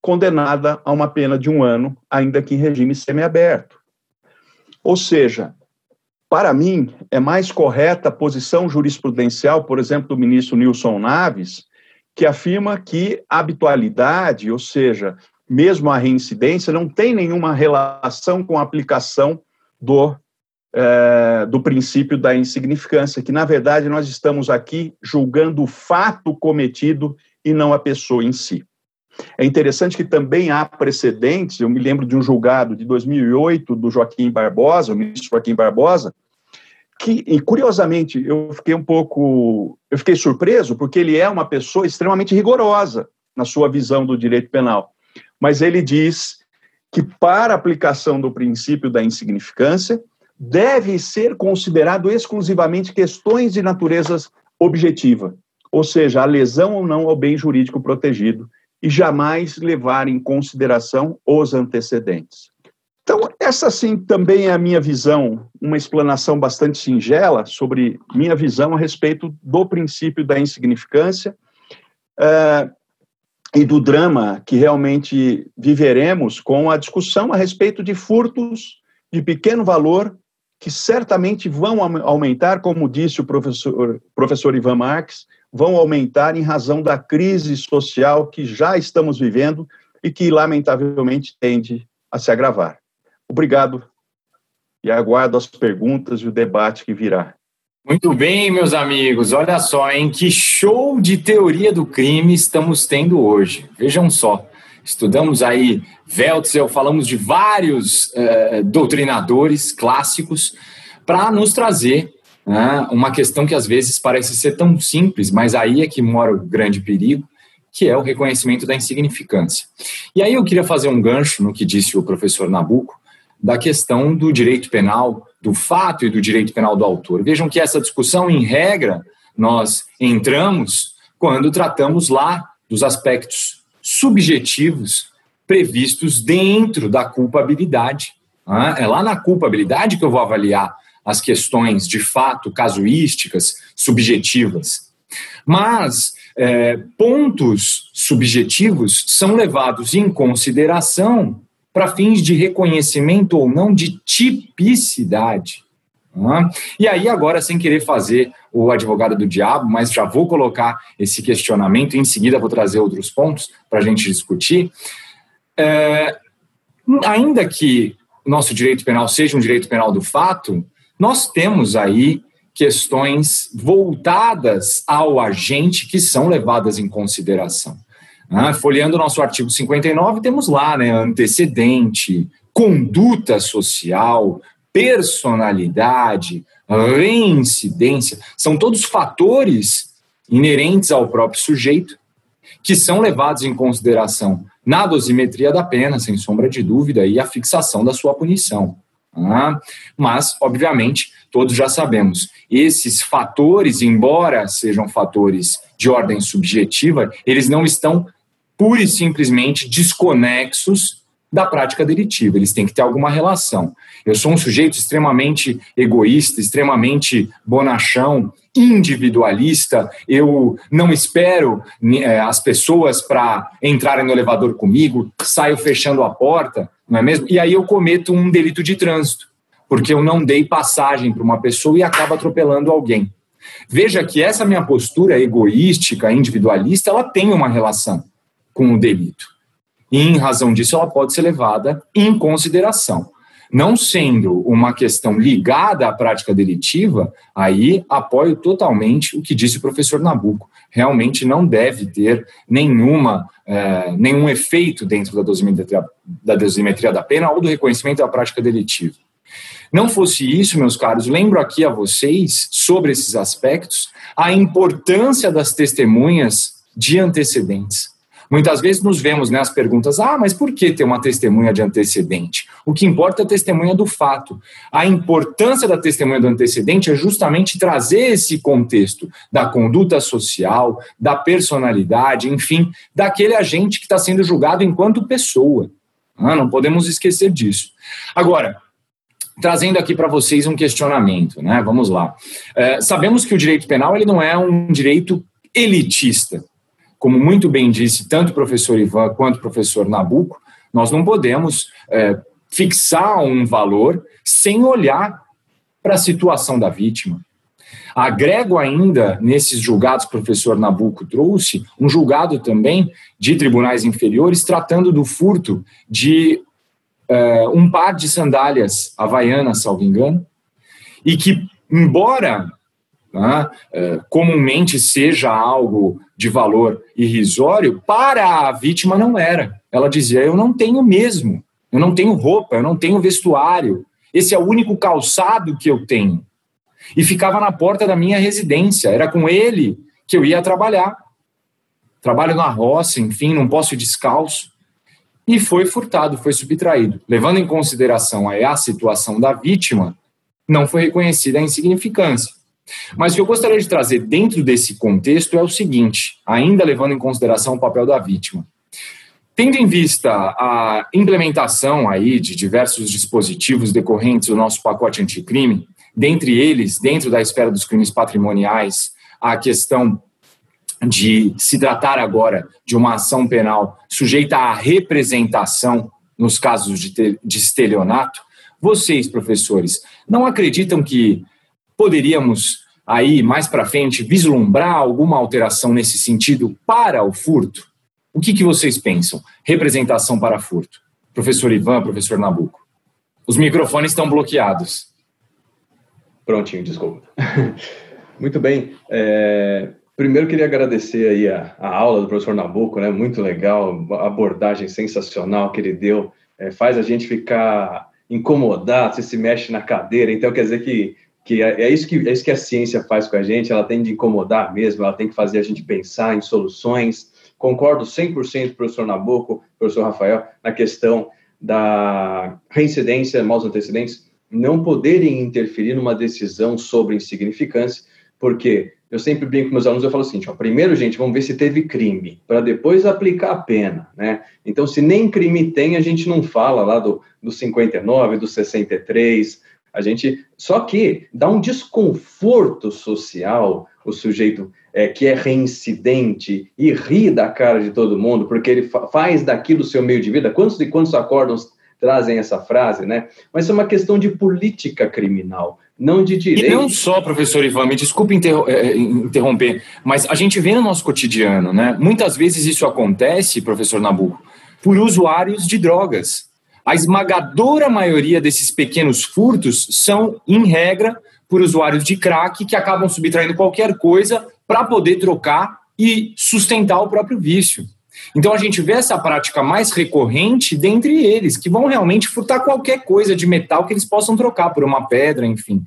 condenada a uma pena de um ano, ainda que em regime semiaberto. Ou seja, para mim, é mais correta a posição jurisprudencial, por exemplo, do ministro Nilson Naves, que afirma que a habitualidade, ou seja, mesmo a reincidência, não tem nenhuma relação com a aplicação do, é, do princípio da insignificância, que, na verdade, nós estamos aqui julgando o fato cometido e não a pessoa em si. É interessante que também há precedentes, eu me lembro de um julgado de 2008 do Joaquim Barbosa, o ministro Joaquim Barbosa, que, e curiosamente, eu fiquei um pouco, eu fiquei surpreso, porque ele é uma pessoa extremamente rigorosa na sua visão do direito penal. Mas ele diz que para aplicação do princípio da insignificância, deve ser considerado exclusivamente questões de natureza objetiva, ou seja, a lesão ou não ao bem jurídico protegido, e jamais levar em consideração os antecedentes. Então, essa sim também é a minha visão, uma explanação bastante singela sobre minha visão a respeito do princípio da insignificância uh, e do drama que realmente viveremos com a discussão a respeito de furtos de pequeno valor que certamente vão aumentar, como disse o professor, professor Ivan Marques, vão aumentar em razão da crise social que já estamos vivendo e que, lamentavelmente, tende a se agravar. Obrigado e aguardo as perguntas e o debate que virá. Muito bem, meus amigos. Olha só, em que show de teoria do crime estamos tendo hoje. Vejam só. Estudamos aí Weltzel, falamos de vários uh, doutrinadores clássicos para nos trazer né, uma questão que às vezes parece ser tão simples, mas aí é que mora o grande perigo, que é o reconhecimento da insignificância. E aí eu queria fazer um gancho no que disse o professor Nabuco, da questão do direito penal, do fato e do direito penal do autor. Vejam que essa discussão, em regra, nós entramos quando tratamos lá dos aspectos subjetivos previstos dentro da culpabilidade. Né? É lá na culpabilidade que eu vou avaliar as questões de fato casuísticas, subjetivas. Mas é, pontos subjetivos são levados em consideração para fins de reconhecimento ou não de tipicidade. Uhum. E aí, agora, sem querer fazer o advogado do diabo, mas já vou colocar esse questionamento, e em seguida vou trazer outros pontos para a gente discutir. É, ainda que nosso direito penal seja um direito penal do fato, nós temos aí questões voltadas ao agente que são levadas em consideração. Ah, folheando o nosso artigo 59, temos lá né, antecedente, conduta social, personalidade, reincidência, são todos fatores inerentes ao próprio sujeito que são levados em consideração na dosimetria da pena, sem sombra de dúvida, e a fixação da sua punição. Ah, mas, obviamente, todos já sabemos, esses fatores, embora sejam fatores de ordem subjetiva, eles não estão pura e simplesmente desconexos da prática delitiva, eles têm que ter alguma relação. Eu sou um sujeito extremamente egoísta, extremamente bonachão, individualista, eu não espero é, as pessoas para entrarem no elevador comigo, saio fechando a porta, não é mesmo? E aí eu cometo um delito de trânsito, porque eu não dei passagem para uma pessoa e acabo atropelando alguém. Veja que essa minha postura egoística, individualista, ela tem uma relação com o delito. E, em razão disso, ela pode ser levada em consideração. Não sendo uma questão ligada à prática delitiva, aí apoio totalmente o que disse o professor Nabuco. Realmente não deve ter nenhuma, é, nenhum efeito dentro da dosimetria, da dosimetria da pena ou do reconhecimento da prática delitiva. Não fosse isso, meus caros, lembro aqui a vocês, sobre esses aspectos, a importância das testemunhas de antecedentes. Muitas vezes nos vemos né, as perguntas: ah, mas por que ter uma testemunha de antecedente? O que importa é a testemunha do fato. A importância da testemunha do antecedente é justamente trazer esse contexto da conduta social, da personalidade, enfim, daquele agente que está sendo julgado enquanto pessoa. Ah, não podemos esquecer disso. Agora, trazendo aqui para vocês um questionamento, né? Vamos lá. É, sabemos que o direito penal ele não é um direito elitista. Como muito bem disse tanto o professor Ivan quanto o professor Nabuco, nós não podemos é, fixar um valor sem olhar para a situação da vítima. Agrego ainda, nesses julgados que o professor Nabuco trouxe, um julgado também de tribunais inferiores tratando do furto de uh, um par de sandálias havaianas, salvo engano, e que, embora né, uh, comumente seja algo de valor irrisório, para a vítima não era. Ela dizia: Eu não tenho mesmo, eu não tenho roupa, eu não tenho vestuário, esse é o único calçado que eu tenho e ficava na porta da minha residência. Era com ele que eu ia trabalhar. Trabalho na roça, enfim, não posso ir descalço. E foi furtado, foi subtraído. Levando em consideração a situação da vítima, não foi reconhecida a insignificância. Mas o que eu gostaria de trazer dentro desse contexto é o seguinte, ainda levando em consideração o papel da vítima. Tendo em vista a implementação aí de diversos dispositivos decorrentes do nosso pacote anticrime, dentre eles, dentro da esfera dos crimes patrimoniais, a questão de se tratar agora de uma ação penal sujeita à representação nos casos de, de estelionato, vocês, professores, não acreditam que poderíamos aí mais para frente vislumbrar alguma alteração nesse sentido para o furto? O que, que vocês pensam? Representação para furto. Professor Ivan, professor Nabuco. Os microfones estão bloqueados. Prontinho, desculpa. Muito bem. É, primeiro queria agradecer aí a, a, aula do professor Nabuco, né? Muito legal, abordagem sensacional que ele deu. É, faz a gente ficar incomodado, você se mexe na cadeira. Então quer dizer que que é, é, isso que é isso que a ciência faz com a gente. Ela tem de incomodar mesmo. Ela tem que fazer a gente pensar em soluções. Concordo 100% com o professor Nabuco, professor Rafael, na questão da reincidência, maus antecedentes não poderem interferir numa decisão sobre insignificância, porque eu sempre brinco com meus alunos, eu falo assim, ó, primeiro, gente, vamos ver se teve crime, para depois aplicar a pena, né? Então, se nem crime tem, a gente não fala lá do, do 59, do 63, a gente... Só que dá um desconforto social o sujeito é, que é reincidente e ri da cara de todo mundo, porque ele fa faz daquilo seu meio de vida. Quantos e quantos acordam trazem essa frase, né? Mas é uma questão de política criminal, não de direito. E não só, professor Ivan, me desculpe é, é, interromper, mas a gente vê no nosso cotidiano, né? Muitas vezes isso acontece, professor Nabuco, por usuários de drogas. A esmagadora maioria desses pequenos furtos são, em regra, por usuários de crack que acabam subtraindo qualquer coisa para poder trocar e sustentar o próprio vício. Então a gente vê essa prática mais recorrente dentre eles, que vão realmente furtar qualquer coisa de metal que eles possam trocar por uma pedra, enfim.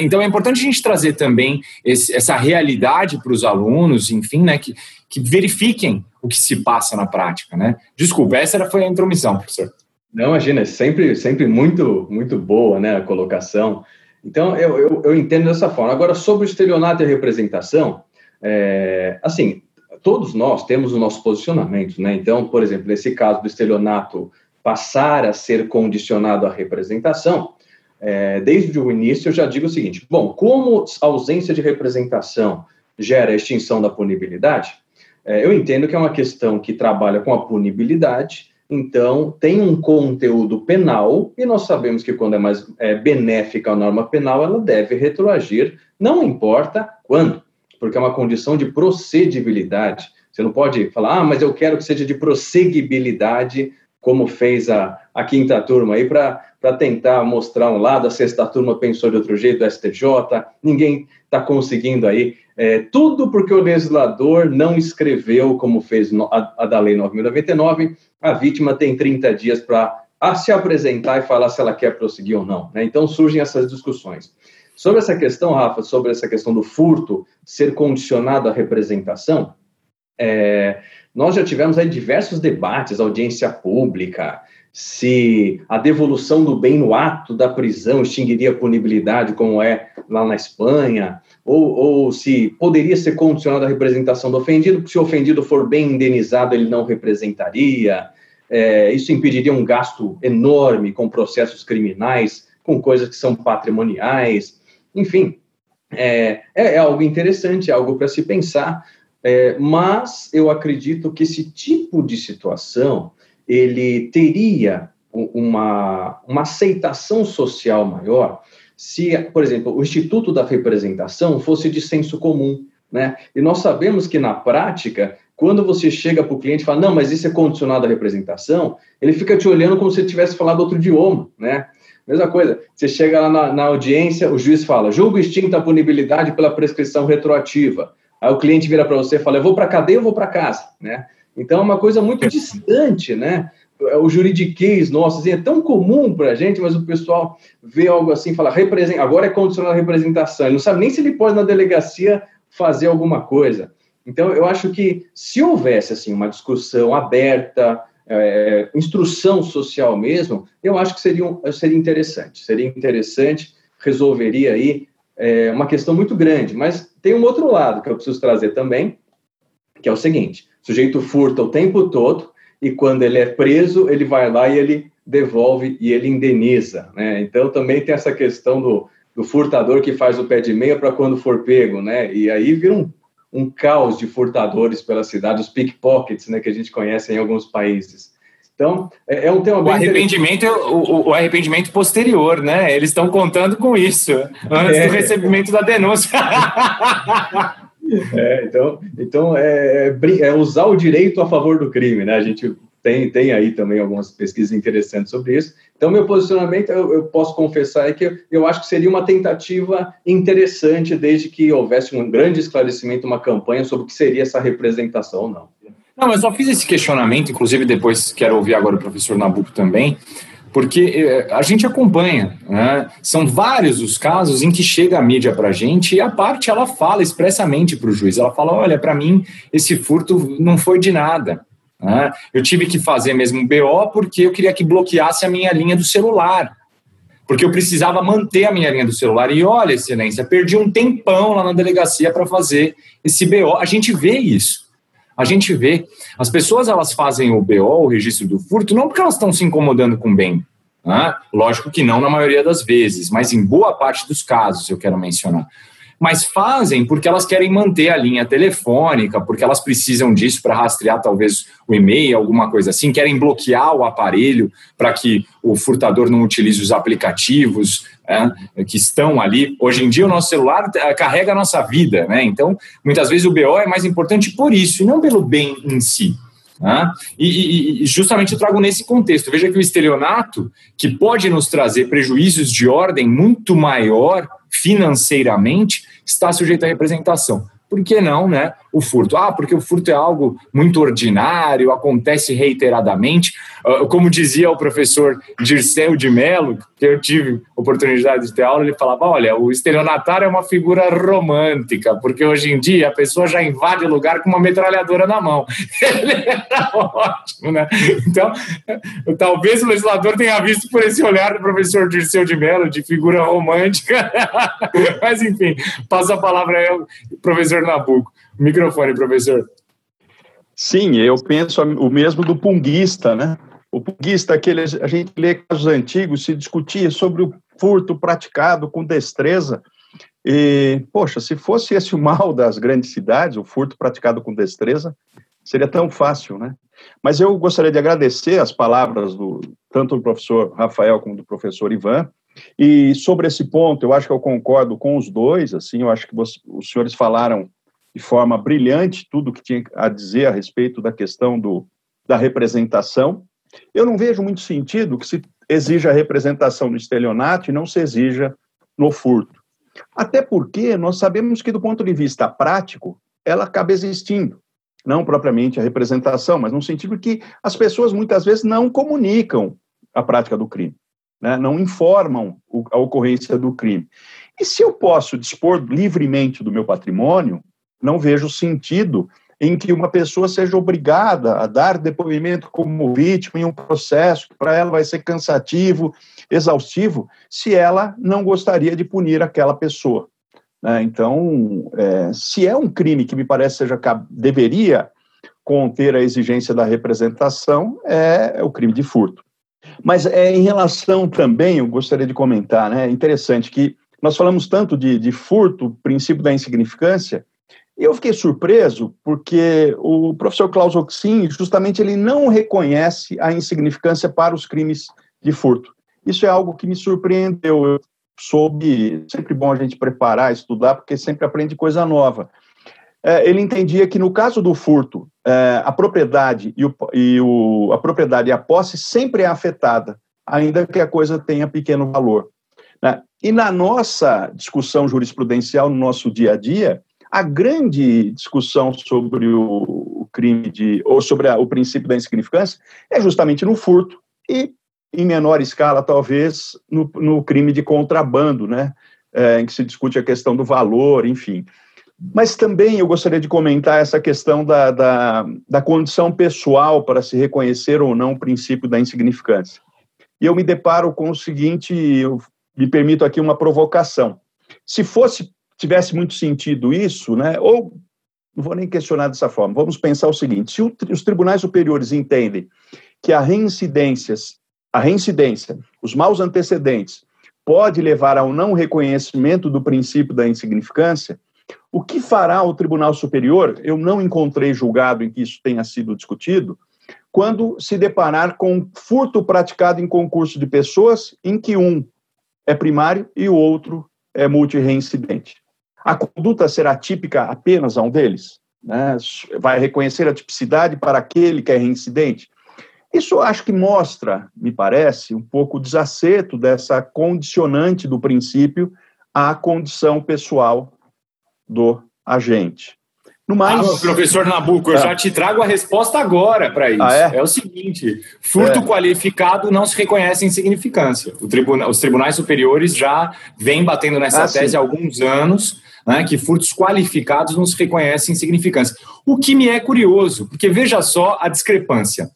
Então é importante a gente trazer também esse, essa realidade para os alunos, enfim, né, que, que verifiquem o que se passa na prática. Né? Desculpa, essa foi a intromissão, professor. Não, imagina, sempre, sempre muito, muito boa né, a colocação. Então, eu, eu, eu entendo dessa forma. Agora, sobre o estelionato e representação, é, assim, todos nós temos o nosso posicionamento, né? Então, por exemplo, nesse caso do estelionato passar a ser condicionado à representação, é, desde o início eu já digo o seguinte: bom, como a ausência de representação gera a extinção da punibilidade, é, eu entendo que é uma questão que trabalha com a punibilidade, então tem um conteúdo penal, e nós sabemos que quando é mais é, benéfica a norma penal, ela deve retroagir, não importa quando porque é uma condição de procedibilidade. Você não pode falar, ah, mas eu quero que seja de prosseguibilidade, como fez a, a quinta turma aí, para tentar mostrar um lado, a sexta turma pensou de outro jeito, o STJ, ninguém está conseguindo aí. É, tudo porque o legislador não escreveu, como fez a, a da Lei 9.099, a vítima tem 30 dias para se apresentar e falar se ela quer prosseguir ou não. Né? Então surgem essas discussões. Sobre essa questão, Rafa, sobre essa questão do furto ser condicionado à representação, é, nós já tivemos aí diversos debates, audiência pública, se a devolução do bem no ato da prisão extinguiria a punibilidade, como é lá na Espanha, ou, ou se poderia ser condicionado à representação do ofendido, se o ofendido for bem indenizado, ele não representaria. É, isso impediria um gasto enorme com processos criminais, com coisas que são patrimoniais. Enfim, é, é, é algo interessante, é algo para se pensar, É, mas eu acredito que esse tipo de situação ele teria uma, uma aceitação social maior se, por exemplo, o Instituto da Representação fosse de senso comum, né? E nós sabemos que na prática, quando você chega para o cliente e fala, não, mas isso é condicionado à representação, ele fica te olhando como se tivesse falado outro idioma, né? Mesma coisa, você chega lá na, na audiência, o juiz fala, julgo extinta a punibilidade pela prescrição retroativa. Aí o cliente vira para você e fala, eu vou para cadeia ou vou para casa, né? Então é uma coisa muito distante, né? O juridiquês nosso assim, é tão comum para a gente, mas o pessoal vê algo assim e fala, agora é condicionado à representação. Ele não sabe nem se ele pode na delegacia fazer alguma coisa. Então, eu acho que se houvesse assim uma discussão aberta, é, instrução social mesmo, eu acho que seria, um, seria interessante. Seria interessante, resolveria aí é, uma questão muito grande. Mas tem um outro lado que eu preciso trazer também, que é o seguinte: sujeito furta o tempo todo e quando ele é preso, ele vai lá e ele devolve e ele indeniza. Né? Então, também tem essa questão do, do furtador que faz o pé de meia para quando for pego, né? E aí vira um, um caos de furtadores pela cidade, os pickpockets, né, que a gente conhece em alguns países. Então, é, é um tema bem o arrependimento, o, o, arrependimento posterior, né? Eles estão contando com isso antes é. do recebimento da denúncia. é, então, então é, é, é, usar o direito a favor do crime, né? A gente tem, tem aí também algumas pesquisas interessantes sobre isso. Então, meu posicionamento, eu, eu posso confessar, é que eu, eu, acho que seria uma tentativa interessante, desde que houvesse um grande esclarecimento, uma campanha sobre o que seria essa representação ou não. Não, eu só fiz esse questionamento, inclusive depois quero ouvir agora o professor Nabuco também, porque eh, a gente acompanha, né? são vários os casos em que chega a mídia para a gente e a parte ela fala expressamente para o juiz, ela fala, olha, para mim esse furto não foi de nada, né? Eu tive que fazer mesmo BO porque eu queria que bloqueasse a minha linha do celular. Porque eu precisava manter a minha linha do celular. E olha, excelência, perdi um tempão lá na delegacia para fazer esse BO. A gente vê isso. A gente vê. As pessoas elas fazem o BO, o registro do furto, não porque elas estão se incomodando com o bem. Né? Lógico que não na maioria das vezes, mas em boa parte dos casos eu quero mencionar mas fazem porque elas querem manter a linha telefônica, porque elas precisam disso para rastrear talvez o e-mail, alguma coisa assim, querem bloquear o aparelho para que o furtador não utilize os aplicativos é, que estão ali. Hoje em dia o nosso celular eh, carrega a nossa vida, né? Então, muitas vezes o BO é mais importante por isso e não pelo bem em si. Né? E, e, justamente eu trago nesse contexto. Veja que o estelionato, que pode nos trazer prejuízos de ordem muito maior financeiramente, está sujeito à representação. Por que não, né? O furto. Ah, porque o furto é algo muito ordinário, acontece reiteradamente. Uh, como dizia o professor Dirceu de Mello, que eu tive oportunidade de ter aula, ele falava: olha, o estelionatário é uma figura romântica, porque hoje em dia a pessoa já invade o lugar com uma metralhadora na mão. Ele era ótimo, né? Então, talvez o legislador tenha visto por esse olhar do professor Dirceu de Mello, de figura romântica. Mas, enfim, passa a palavra aí ao professor Nabuco. Microfone, professor. Sim, eu penso o mesmo do punguista, né? O punguista, aquele, a gente lê casos antigos, se discutia sobre o furto praticado com destreza. E, poxa, se fosse esse o mal das grandes cidades, o furto praticado com destreza, seria tão fácil, né? Mas eu gostaria de agradecer as palavras do tanto do professor Rafael como do professor Ivan. E sobre esse ponto, eu acho que eu concordo com os dois. Assim, eu acho que você, os senhores falaram de forma brilhante tudo que tinha a dizer a respeito da questão do, da representação. Eu não vejo muito sentido que se exija a representação no estelionato e não se exija no furto. Até porque nós sabemos que, do ponto de vista prático, ela acaba existindo. Não propriamente a representação, mas no sentido que as pessoas muitas vezes não comunicam a prática do crime, né? não informam a ocorrência do crime. E se eu posso dispor livremente do meu patrimônio, não vejo sentido em que uma pessoa seja obrigada a dar depoimento como vítima em um processo que para ela vai ser cansativo, exaustivo, se ela não gostaria de punir aquela pessoa. Né? Então, é, se é um crime que me parece seja deveria conter a exigência da representação, é, é o crime de furto. Mas é em relação também, eu gostaria de comentar, né, é interessante que nós falamos tanto de, de furto, princípio da insignificância, Eu fiquei surpreso porque o professor Klaus Oxin, justamente, ele não reconhece a insignificância para os crimes de furto. Isso é algo que me surpreendeu. Eu soube, sempre bom a gente preparar, estudar, porque sempre aprende coisa nova. É, ele entendia que no caso do furto, é, a propriedade e, o, e o, a propriedade e a posse sempre é afetada, ainda que a coisa tenha pequeno valor. Né? E na nossa discussão jurisprudencial, no nosso dia a dia, a grande discussão sobre o crime de, ou sobre a, o princípio da insignificância é justamente no furto e, em menor escala, talvez, no, no crime de contrabando, né? É, em que se discute a questão do valor, enfim. Mas também eu gostaria de comentar essa questão da, da, da condição pessoal para se reconhecer ou não o princípio da insignificância. E eu me deparo com o seguinte, eu me permito aqui uma provocação. Se fosse tivesse muito sentido isso, né? Ou não vou nem questionar dessa forma. Vamos pensar o seguinte: se o, os tribunais superiores entendem que a reincidências, a reincidência, os maus antecedentes, pode levar ao não reconhecimento do princípio da insignificância, o que fará o Tribunal Superior? Eu não encontrei julgado em que isso tenha sido discutido, quando se deparar com furto praticado em concurso de pessoas, em que um é primário e o outro é multireincidente. A conduta será típica apenas a um deles? Né? Vai reconhecer a tipicidade para aquele que é reincidente? Isso acho que mostra, me parece, um pouco o desacerto dessa condicionante do princípio à condição pessoal do agente. No mais, ah, professor Nabuco, eu é. já te trago a resposta agora para isso. Ah, é? é? o seguinte: furto é. qualificado não se reconhece em significância. Tribuna, os tribunais superiores já vêm batendo nessa ah, tese sim. há alguns anos né, que furtos qualificados não se reconhecem insignificância. O que me é curioso, porque veja só a discrepância.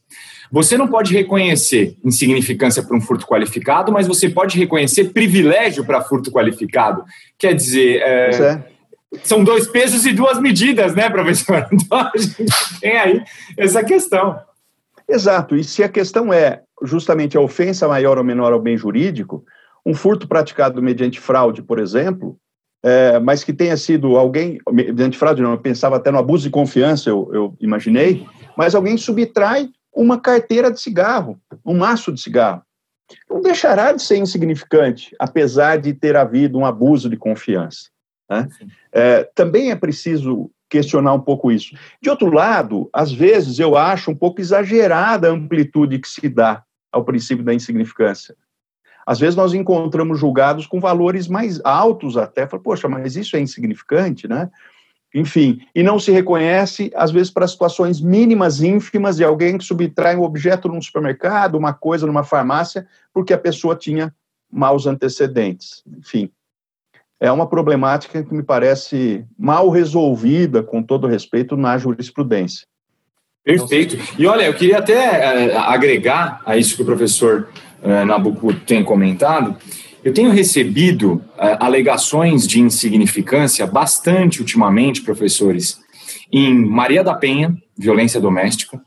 Você não pode reconhecer insignificância para um furto qualificado, mas você pode reconhecer privilégio para furto qualificado. Quer dizer, é, é. São dois pesos e duas medidas, né, professor? Então a gente tem aí essa questão. Exato, e se a questão é justamente a ofensa maior ou menor ao bem jurídico, um furto praticado mediante fraude, por exemplo, é, mas que tenha sido alguém, mediante fraude, não, eu pensava até no abuso de confiança, eu, eu imaginei, mas alguém subtrai uma carteira de cigarro, um maço de cigarro. Não deixará de ser insignificante, apesar de ter havido um abuso de confiança. Né? É, também é preciso questionar um pouco isso. De outro lado, às vezes eu acho um pouco exagerada a amplitude que se dá ao princípio da insignificância. Às vezes nós encontramos julgados com valores mais altos até, fala, poxa, mas isso é insignificante, né? Enfim, e não se reconhece, às vezes, para situações mínimas, ínfimas, de alguém que subtrai um objeto num supermercado, uma coisa numa farmácia, porque a pessoa tinha maus antecedentes. Enfim, é uma problemática que me parece mal resolvida, com todo respeito, na jurisprudência. Perfeito. E olha, eu queria até uh, agregar a isso que o professor uh, Nabucco tem comentado. Eu tenho recebido uh, alegações de insignificância bastante ultimamente, professores, em Maria da Penha, violência doméstica,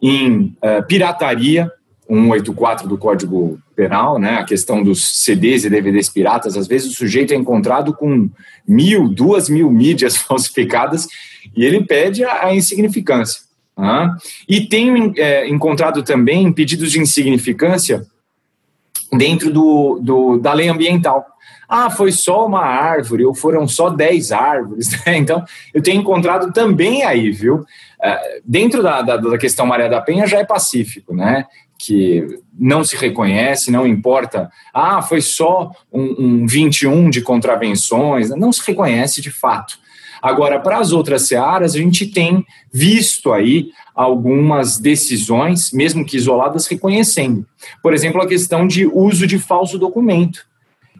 em pirataria, 184 do Código Penal, né, a questão dos CDs e DVDs piratas, às vezes o sujeito é encontrado com mil, duas mil mídias falsificadas e ele pede a, a insignificância. Ah, e tenho é, encontrado também pedidos de insignificância dentro do, do, da lei ambiental. Ah, foi só uma árvore, ou foram só 10 árvores. Né? Então, eu tenho encontrado também aí, viu? É, dentro da, da, da, questão Maria da Penha já é pacífico, né? Que não se reconhece, não importa. Ah, foi só um, um 21 de contravenções. Não se reconhece de fato. Agora, para as outras searas, a gente tem visto aí algumas decisões, mesmo que isoladas, reconhecendo. Por exemplo, a questão de uso de falso documento.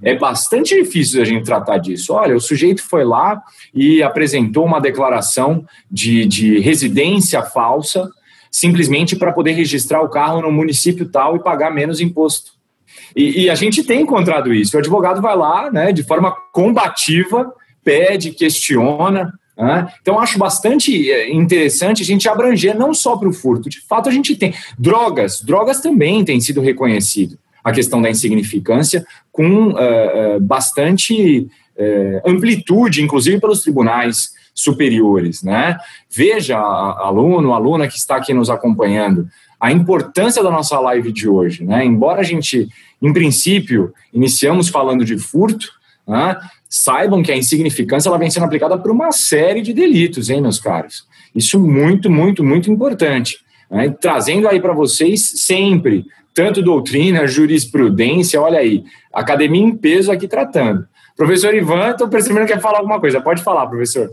É bastante difícil a gente tratar disso. Olha, o sujeito foi lá e apresentou uma declaração de, de residência falsa, simplesmente para poder registrar o carro no município tal e pagar menos imposto. E, e, a gente tem encontrado isso. O advogado vai lá, né, de forma combativa, pede, questiona. Né? Então, acho bastante é, interessante a gente abranger não só para o furto. De fato, a gente tem drogas, drogas também têm sido reconhecido a questão da insignificância com uh, bastante uh, amplitude, inclusive pelos tribunais superiores, né? Veja, aluno, aluna que está aqui nos acompanhando, a importância da nossa live de hoje, né? Embora a gente, em princípio, iniciamos falando de furto, né? saibam que a insignificância ela vem sendo aplicada por uma série de delitos, hein, meus caros? Isso muito, muito, muito importante. Né? Trazendo aí para vocês sempre, tanto doutrina, jurisprudência, olha aí, academia em peso aqui tratando. Professor Ivan, estou percebendo que quer falar alguma coisa. Pode falar, professor.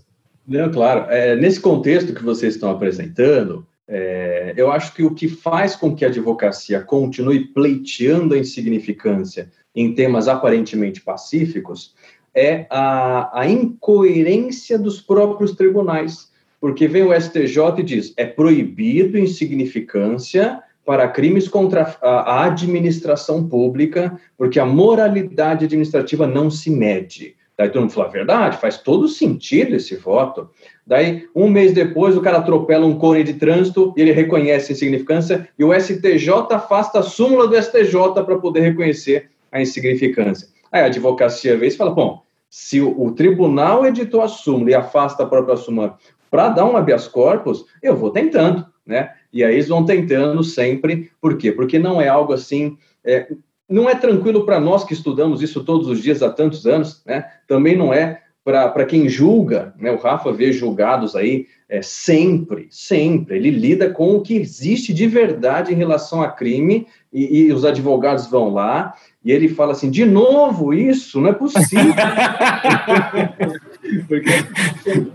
Não, claro. É, nesse contexto que vocês estão apresentando, é, eu acho que o que faz com que a advocacia continue pleiteando a insignificância em temas aparentemente pacíficos é a, a incoerência dos próprios tribunais. Porque vem o STJ e diz: é proibido insignificância para crimes contra a administração pública, porque a moralidade administrativa não se mede. Daí todo mundo fala, verdade, faz todo sentido esse voto. Daí, um mês depois, o cara atropela um cone de trânsito e ele reconhece a insignificância, e o STJ afasta a súmula do STJ para poder reconhecer a insignificância. Aí a advocacia vê e fala, bom, se o, o, tribunal editou a súmula e afasta a própria súmula para dar um habeas corpus, eu vou tentando, né? E aí eles vão tentando sempre, por quê? Porque não é algo assim, é, não é tranquilo para nós que estudamos isso todos os dias há tantos anos, né? Também não é para quem julga, né? O Rafa vê julgados aí é, sempre, sempre. Ele lida com o que existe de verdade em relação a crime e, e os advogados vão lá e ele fala assim: de novo isso, não é possível. Porque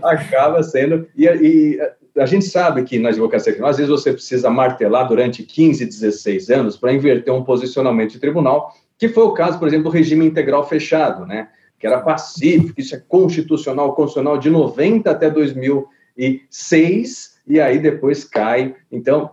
acaba sendo. E, e, a gente sabe que na advocacia criminal, às vezes você precisa martelar durante 15, 16 anos para inverter um posicionamento de tribunal, que foi o caso, por exemplo, do regime integral fechado, né? Que era pacífico, isso é constitucional, constitucional de 90 até 2006, e aí depois cai. Então,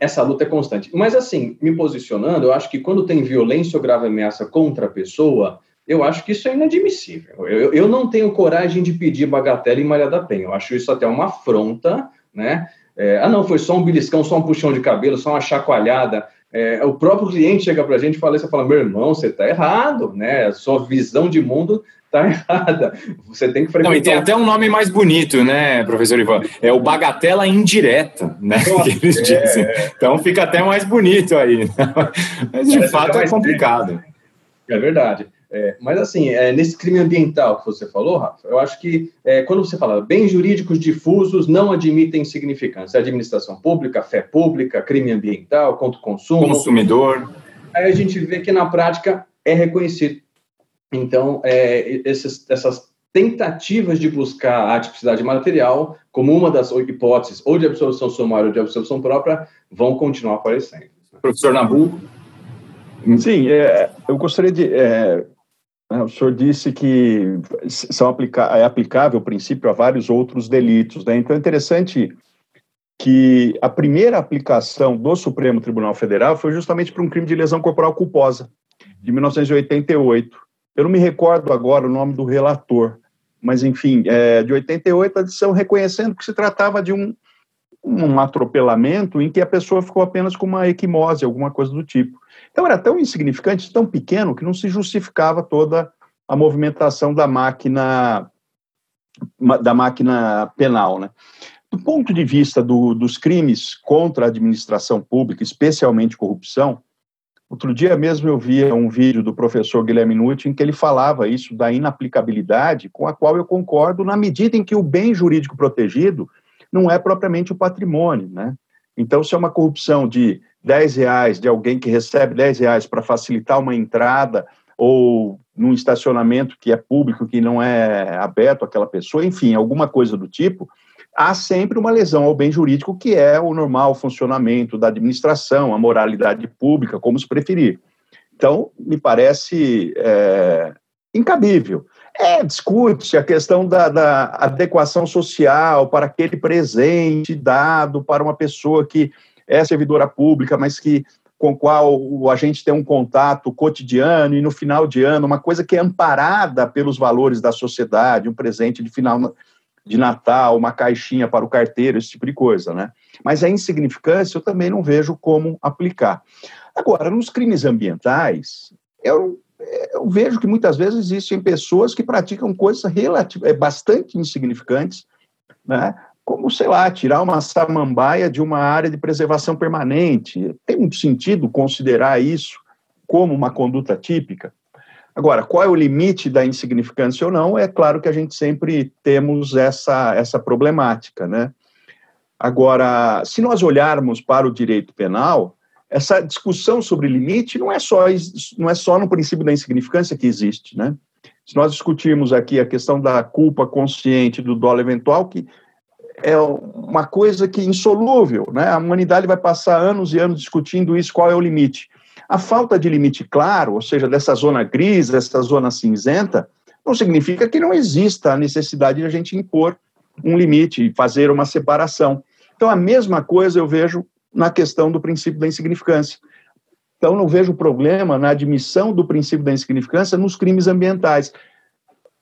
essa luta é constante. Mas, assim, me posicionando, eu acho que quando tem violência ou grave ameaça contra a pessoa, eu acho que isso é inadmissível. Eu, eu não tenho coragem de pedir bagatela em Maria da Penha. Eu acho isso até uma afronta, né? É, ah, não, foi só um beliscão, só um puxão de cabelo, só uma chacoalhada. É, o próprio cliente chega para a gente e fala isso, fala, meu irmão, você está errado, né? A sua visão de mundo está errada. Você tem que frequentar... Não, e tem até um nome mais bonito, né, professor Ivan? É o bagatela indireta, né? Nossa, que eles é... dizem. Então fica até mais bonito aí. Mas de fato é complicado. É verdade. É, mas assim, é, nesse crime ambiental que você falou, Rafa, eu acho que é, quando você fala bens jurídicos difusos não admitem significância, administração pública, fé pública, crime ambiental, contra o consumo, consumidor. Aí a gente vê que na prática é reconhecido. Então, é, esses, essas tentativas de buscar a tipicidade material como uma das hipóteses, ou de absorção sumária ou de absorção própria, vão continuar aparecendo. Professor Nabu? Sim, é, eu gostaria de. É, o senhor disse que são aplica é aplicável o princípio a vários outros delitos. Né? Então é interessante que a primeira aplicação do Supremo Tribunal Federal foi justamente para um crime de lesão corporal culposa, de 1988. Eu não me recordo agora o nome do relator, mas, enfim, é, de 88, a edição reconhecendo que se tratava de um, um atropelamento em que a pessoa ficou apenas com uma equimose, alguma coisa do tipo. Então, era tão insignificante, tão pequeno, que não se justificava toda a movimentação da máquina da máquina penal, né? Do ponto de vista do, dos crimes contra a administração pública, especialmente corrupção, Outro dia mesmo eu via um vídeo do professor Guilherme Nutt em que ele falava isso da inaplicabilidade, com a qual eu concordo, na medida em que o bem jurídico protegido não é propriamente o patrimônio, né? Então, se é uma corrupção de 10 reais de alguém que recebe 10 reais para facilitar uma entrada ou num estacionamento que é público, que não é aberto àquela pessoa, enfim, alguma coisa do tipo, há sempre uma lesão ao bem jurídico, que é o normal funcionamento da administração, a moralidade pública, como se preferir. Então, me parece é, incabível. É, discute a questão da, da, adequação social para aquele presente dado para uma pessoa que é servidora pública, mas que com qual a gente tem um contato cotidiano e no final de ano, uma coisa que é amparada pelos valores da sociedade, um presente de final de Natal, uma caixinha para o carteiro, esse tipo de coisa, né? Mas a insignificância eu também não vejo como aplicar. Agora, nos crimes ambientais, eu, eu vejo que muitas vezes existem pessoas que praticam coisas relativamente, é, bastante insignificantes né? Como, sei lá, tirar uma samambaia de uma área de preservação permanente. Tem muito sentido considerar isso como uma conduta típica? Agora, qual é o limite da insignificância ou não? É claro que a gente sempre temos essa, essa problemática, né? Agora, se nós olharmos para o direito penal, essa discussão sobre limite não é só, não é só no princípio da insignificância que existe, né? Se nós discutirmos aqui a questão da culpa consciente do dolo eventual, que é uma coisa que é insolúvel, né? A humanidade vai passar anos e anos discutindo isso, qual é o limite. A falta de limite claro, ou seja, dessa zona gris, dessa zona cinzenta, não significa que não exista a necessidade de a gente impor um limite e fazer uma separação. Então, a mesma coisa eu vejo na questão do princípio da insignificância. Então, não vejo problema na admissão do princípio da insignificância nos crimes ambientais.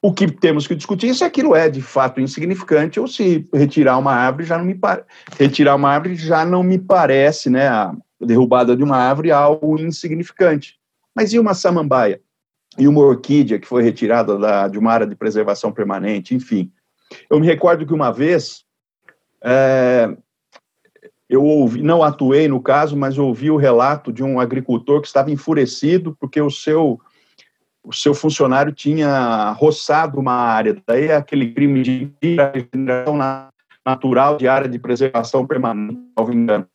O que temos que discutir é se aquilo é de fato insignificante ou se retirar uma árvore já não me retirar uma árvore já não me parece, né, a derrubada de uma árvore algo insignificante. Mas e uma samambaia? E uma orquídea que foi retirada da, de uma área de preservação permanente, enfim. Eu me recordo que uma vez é, eu ouvi, não atuei no caso, mas ouvi o relato de um agricultor que estava enfurecido porque o seu o seu funcionário tinha roçado uma área, daí é aquele crime de regeneração natural de área de preservação permanente, me engano.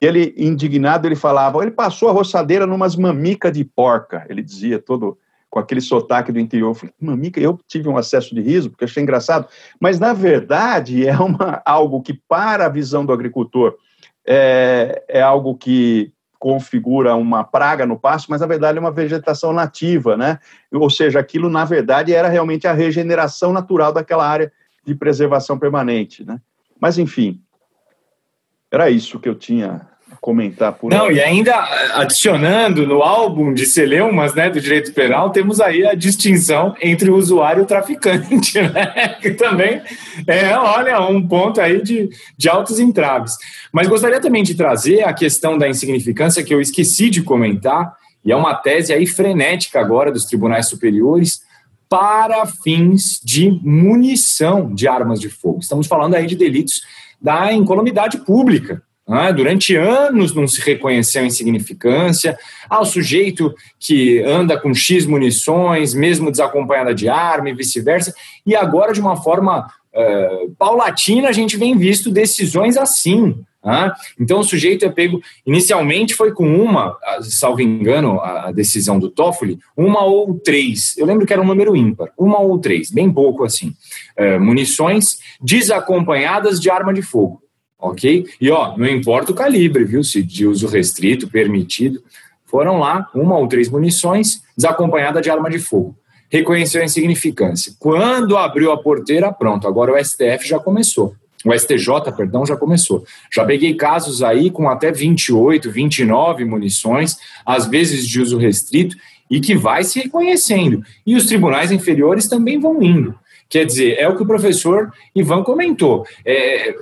Ele, indignado, ele falava, ele passou a roçadeira numas mamica de porca, ele dizia, todo com aquele sotaque do interior. Eu falei, mamica, eu tive um acesso de riso, porque achei engraçado, mas, na verdade, é uma, algo que, para a visão do agricultor, é, é algo que configura uma praga no pasto, mas na verdade é uma vegetação nativa, né? Ou seja, aquilo na verdade era realmente a regeneração natural daquela área de preservação permanente, né? Mas enfim, era isso que eu tinha comentar por Não, aí. e ainda adicionando no álbum de celeumas, né, do direito penal, temos aí a distinção entre o usuário e o traficante, né, que também é, olha, um ponto aí de, de altos entraves. Mas gostaria também de trazer a questão da insignificância que eu esqueci de comentar, e é uma tese aí frenética agora dos tribunais superiores, para fins de munição de armas de fogo. Estamos falando aí de delitos da incolumidade pública, é? Durante anos não se reconheceu insignificância. Ah, o sujeito que anda com X munições, mesmo desacompanhada de arma e vice-versa. E agora, de uma forma uh, paulatina, a gente vem visto decisões assim. Ah, então o sujeito é pego. Inicialmente foi com uma, salvo engano, a decisão do Toffoli, uma ou três. Eu lembro que era um número ímpar, uma ou três, bem pouco assim. Uh, munições desacompanhadas de arma de fogo ok? E ó, não importa o calibre, viu? Se de uso restrito, permitido, foram lá uma ou três munições, desacompanhada de arma de fogo. Reconheceu a insignificância. Quando abriu a porteira, pronto, agora o STF já começou. O STJ, perdão, já começou. Já peguei casos aí com até 28, 29 munições, às vezes de uso restrito, e que vai se reconhecendo. E os tribunais inferiores também vão indo. Quer dizer, é o que o professor Ivan comentou. É,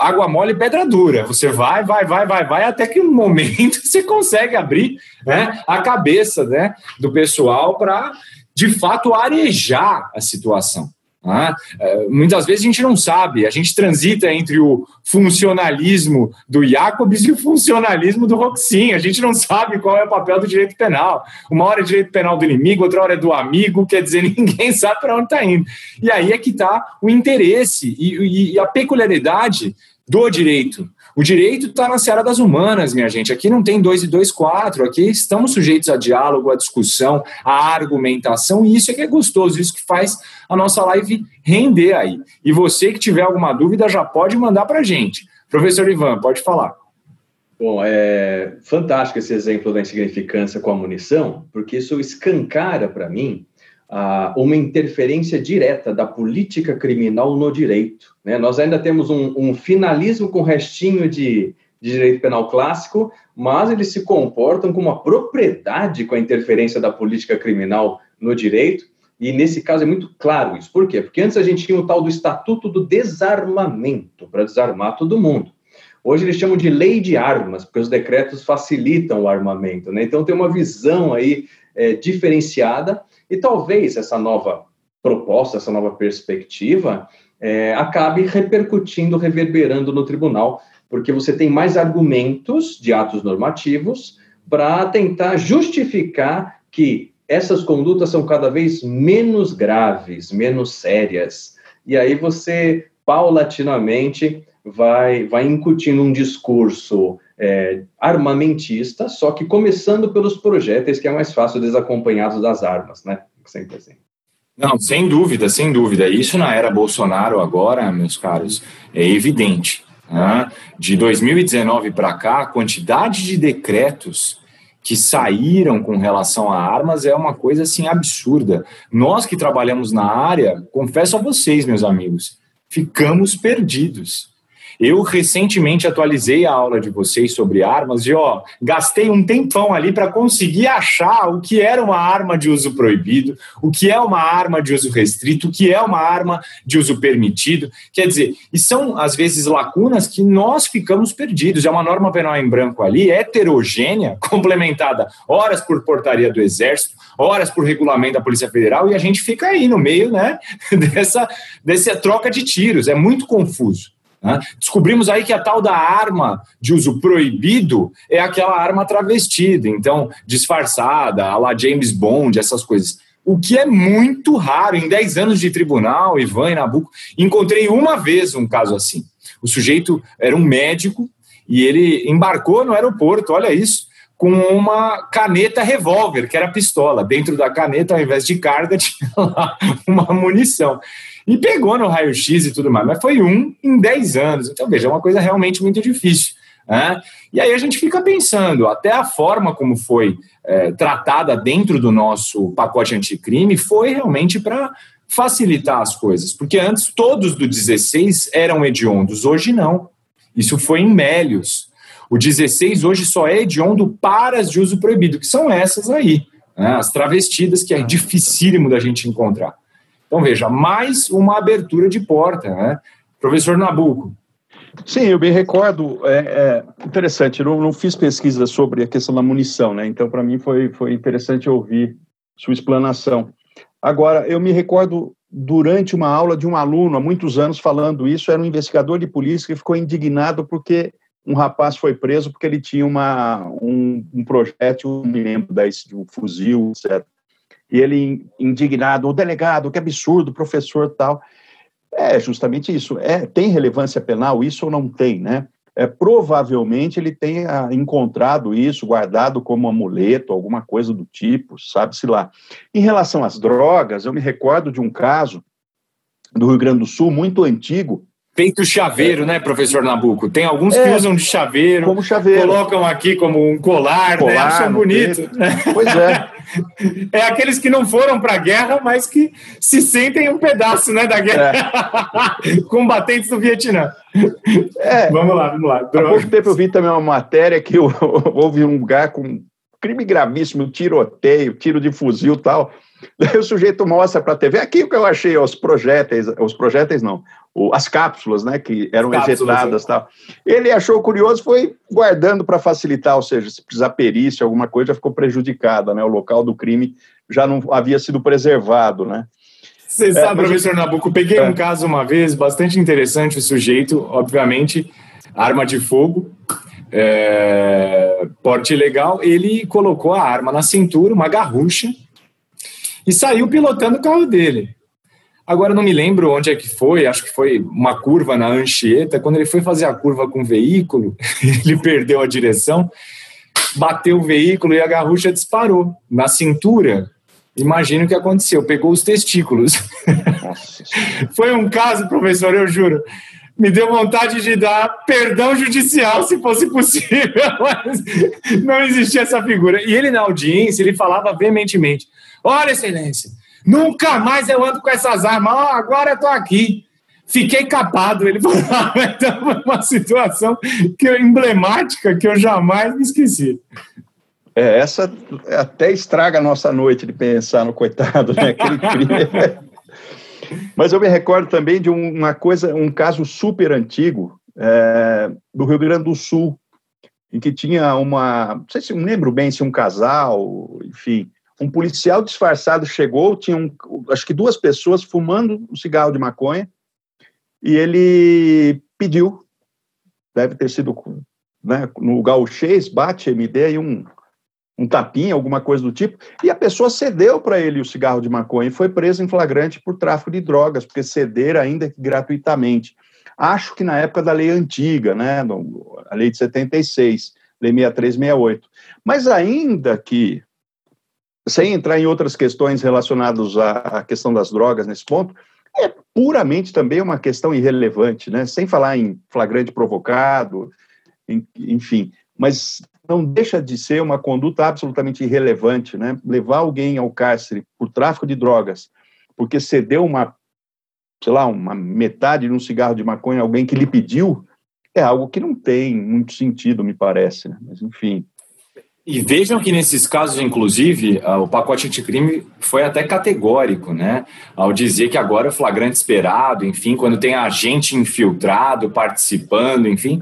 água mole e pedra dura. Você vai, vai, vai, vai, vai, até que no momento você consegue abrir né, a cabeça né, do pessoal para, de fato, arejar a situação. Né? muitas vezes a gente não sabe, a gente transita entre o funcionalismo do Jacobs e o funcionalismo do Roxin. A gente não sabe qual é o papel do direito penal. Uma hora é direito penal do inimigo, outra hora é do amigo, quer dizer, ninguém sabe para onde está indo. E aí é que está o interesse e, e, e a peculiaridade do direito. O direito está na seara das humanas, minha gente. Aqui não tem dois e dois, quatro. Aqui estamos sujeitos a diálogo, a discussão, a argumentação, e isso é que é gostoso, isso que faz a nossa live render aí. E você que tiver alguma dúvida já pode mandar para a gente. Professor Ivan, pode falar. Bom, é fantástico esse exemplo da insignificância com a munição, porque isso escancara para mim uma interferência direta da política criminal no direito. Né? Nós ainda temos um, um finalismo com restinho de, de, direito penal clássico, mas eles se comportam com uma propriedade com a interferência da política criminal no direito, e nesse caso é muito claro isso. Por quê? Porque antes a gente tinha o tal do Estatuto do Desarmamento, para desarmar todo mundo. Hoje eles chamam de lei de armas, porque os decretos facilitam o armamento. Né? Então tem uma visão aí é, diferenciada e talvez essa nova proposta, essa nova perspectiva, é, acabe repercutindo, reverberando no tribunal, porque você tem mais argumentos de atos normativos para tentar justificar que essas condutas são cada vez menos graves, menos sérias. E aí você, paulatinamente, vai, vai incutindo um discurso é, armamentista, só que começando pelos projéteis, que é mais fácil desacompanhados das armas, né? Sempre assim. Não, sem dúvida, sem dúvida. Isso na era Bolsonaro agora, meus caros, é evidente. Né? De 2019 para cá, a quantidade de decretos que saíram com relação a armas é uma coisa assim absurda. Nós que trabalhamos na área, confesso a vocês, meus amigos, ficamos perdidos. Eu recentemente atualizei a aula de vocês sobre armas e ó, gastei um tempão ali para conseguir achar o que era uma arma de uso proibido, o que é uma arma de uso restrito, o que é uma arma de uso permitido. Quer dizer, e são às vezes lacunas que nós ficamos perdidos. É uma norma penal em branco ali, heterogênea, complementada horas por portaria do Exército, horas por regulamento da Polícia Federal e a gente fica aí no meio, né, dessa dessa troca de tiros. É muito confuso. Né? Descobrimos aí que a tal da arma de uso proibido é aquela arma travestida, então disfarçada, a la James Bond, essas coisas. O que é muito raro. Em 10 anos de tribunal, Ivan e Nabucco, encontrei uma vez um caso assim. O sujeito era um médico e ele embarcou no aeroporto, olha isso, com uma caneta revólver, que era pistola. Dentro da caneta, ao invés de carga, tinha lá uma munição. E pegou no raio-x e tudo mais, mas foi um em 10 anos. Então, veja, é uma coisa realmente muito difícil. Né? E aí a gente fica pensando, até a forma como foi é, tratada dentro do nosso pacote anticrime foi realmente para facilitar as coisas, porque antes todos do 16 eram hediondos, hoje não. Isso foi em Mélios. O 16 hoje só é hediondo para as de uso proibido, que são essas aí, né? as travestidas, que é dificílimo da gente encontrar. Então, veja, mais uma abertura de porta, né? Professor Nabuco. Sim, eu me recordo, é, é interessante, eu não, não, fiz pesquisa sobre a questão da munição, né? Então, para mim, foi, foi interessante ouvir sua explanação. Agora, eu me recordo durante uma aula de um aluno, há muitos anos, falando isso, era um investigador de polícia que ficou indignado porque um rapaz foi preso porque ele tinha uma, um, um projétil, um membro da, de um fuzil, etc e ele indignado, o delegado, que absurdo, professor tal. É justamente isso. É, tem relevância penal isso ou não tem, né? É, provavelmente ele tenha encontrado isso, guardado como amuleto, alguma coisa do tipo, sabe-se lá. Em relação às drogas, eu me recordo de um caso do Rio Grande do Sul, muito antigo, Feito chaveiro, é. né, professor Nabuco? Tem alguns é, que usam de chaveiro, como chaveiro, colocam aqui como um colar, colar né? acham bonito. Pois é. é aqueles que não foram para a guerra, mas que se sentem um pedaço né, da guerra. É. Combatentes do Vietnã. É. Vamos lá, vamos lá. Há pouco tempo eu vi também uma matéria que houve um lugar com crime gravíssimo, tiroteio, tiro de fuzil e tal. Daí o sujeito mostra para a TV, aqui o que eu achei, os projéteis, os projéteis não, as cápsulas, né, que eram ejetadas tal. Ele achou curioso, foi guardando para facilitar, ou seja, se precisar perícia, alguma coisa, já ficou prejudicada, né, o local do crime já não havia sido preservado, né. Você é, sabe, professor Nabuco, peguei é. um caso uma vez, bastante interessante, o sujeito, obviamente, arma de fogo, é, porte legal, ele colocou a arma na cintura, uma garrucha, e saiu pilotando o carro dele. Agora não me lembro onde é que foi, acho que foi uma curva na Anchieta. Quando ele foi fazer a curva com o veículo, ele perdeu a direção, bateu o veículo e a garrucha disparou na cintura. Imagina o que aconteceu, pegou os testículos. foi um caso, professor, eu juro. Me deu vontade de dar perdão judicial, se fosse possível, mas não existia essa figura. E ele, na audiência, ele falava veementemente: Olha, excelência, nunca mais eu ando com essas armas. Oh, agora eu estou aqui. Fiquei capado. Ele falou, então, uma situação que eu, emblemática que eu jamais me esqueci. É, essa até estraga a nossa noite de pensar no coitado, né? Aquele crime. Mas eu me recordo também de uma coisa, um caso super antigo é, do Rio Grande do Sul, em que tinha uma, não sei se me lembro bem se um casal, enfim, um policial disfarçado chegou, tinha um, acho que duas pessoas fumando um cigarro de maconha, e ele pediu, deve ter sido né, no gauchês, bate MD e um, um tapinha, alguma coisa do tipo, e a pessoa cedeu para ele o cigarro de maconha e foi preso em flagrante por tráfico de drogas, porque ceder ainda gratuitamente. Acho que na época da lei antiga, né, a lei de 76, lei 6368. Mas ainda que, sem entrar em outras questões relacionadas à questão das drogas nesse ponto, é puramente também uma questão irrelevante, né? sem falar em flagrante provocado, enfim, mas não deixa de ser uma conduta absolutamente irrelevante, né? Levar alguém ao cárcere por tráfico de drogas, porque cedeu uma, sei lá, uma metade de um cigarro de maconha a alguém que lhe pediu, é algo que não tem muito sentido, me parece, né? Mas enfim. E vejam que nesses casos, inclusive, o pacote anticrime foi até categórico, né? Ao dizer que agora é flagrante esperado, enfim, quando tem agente infiltrado participando, enfim,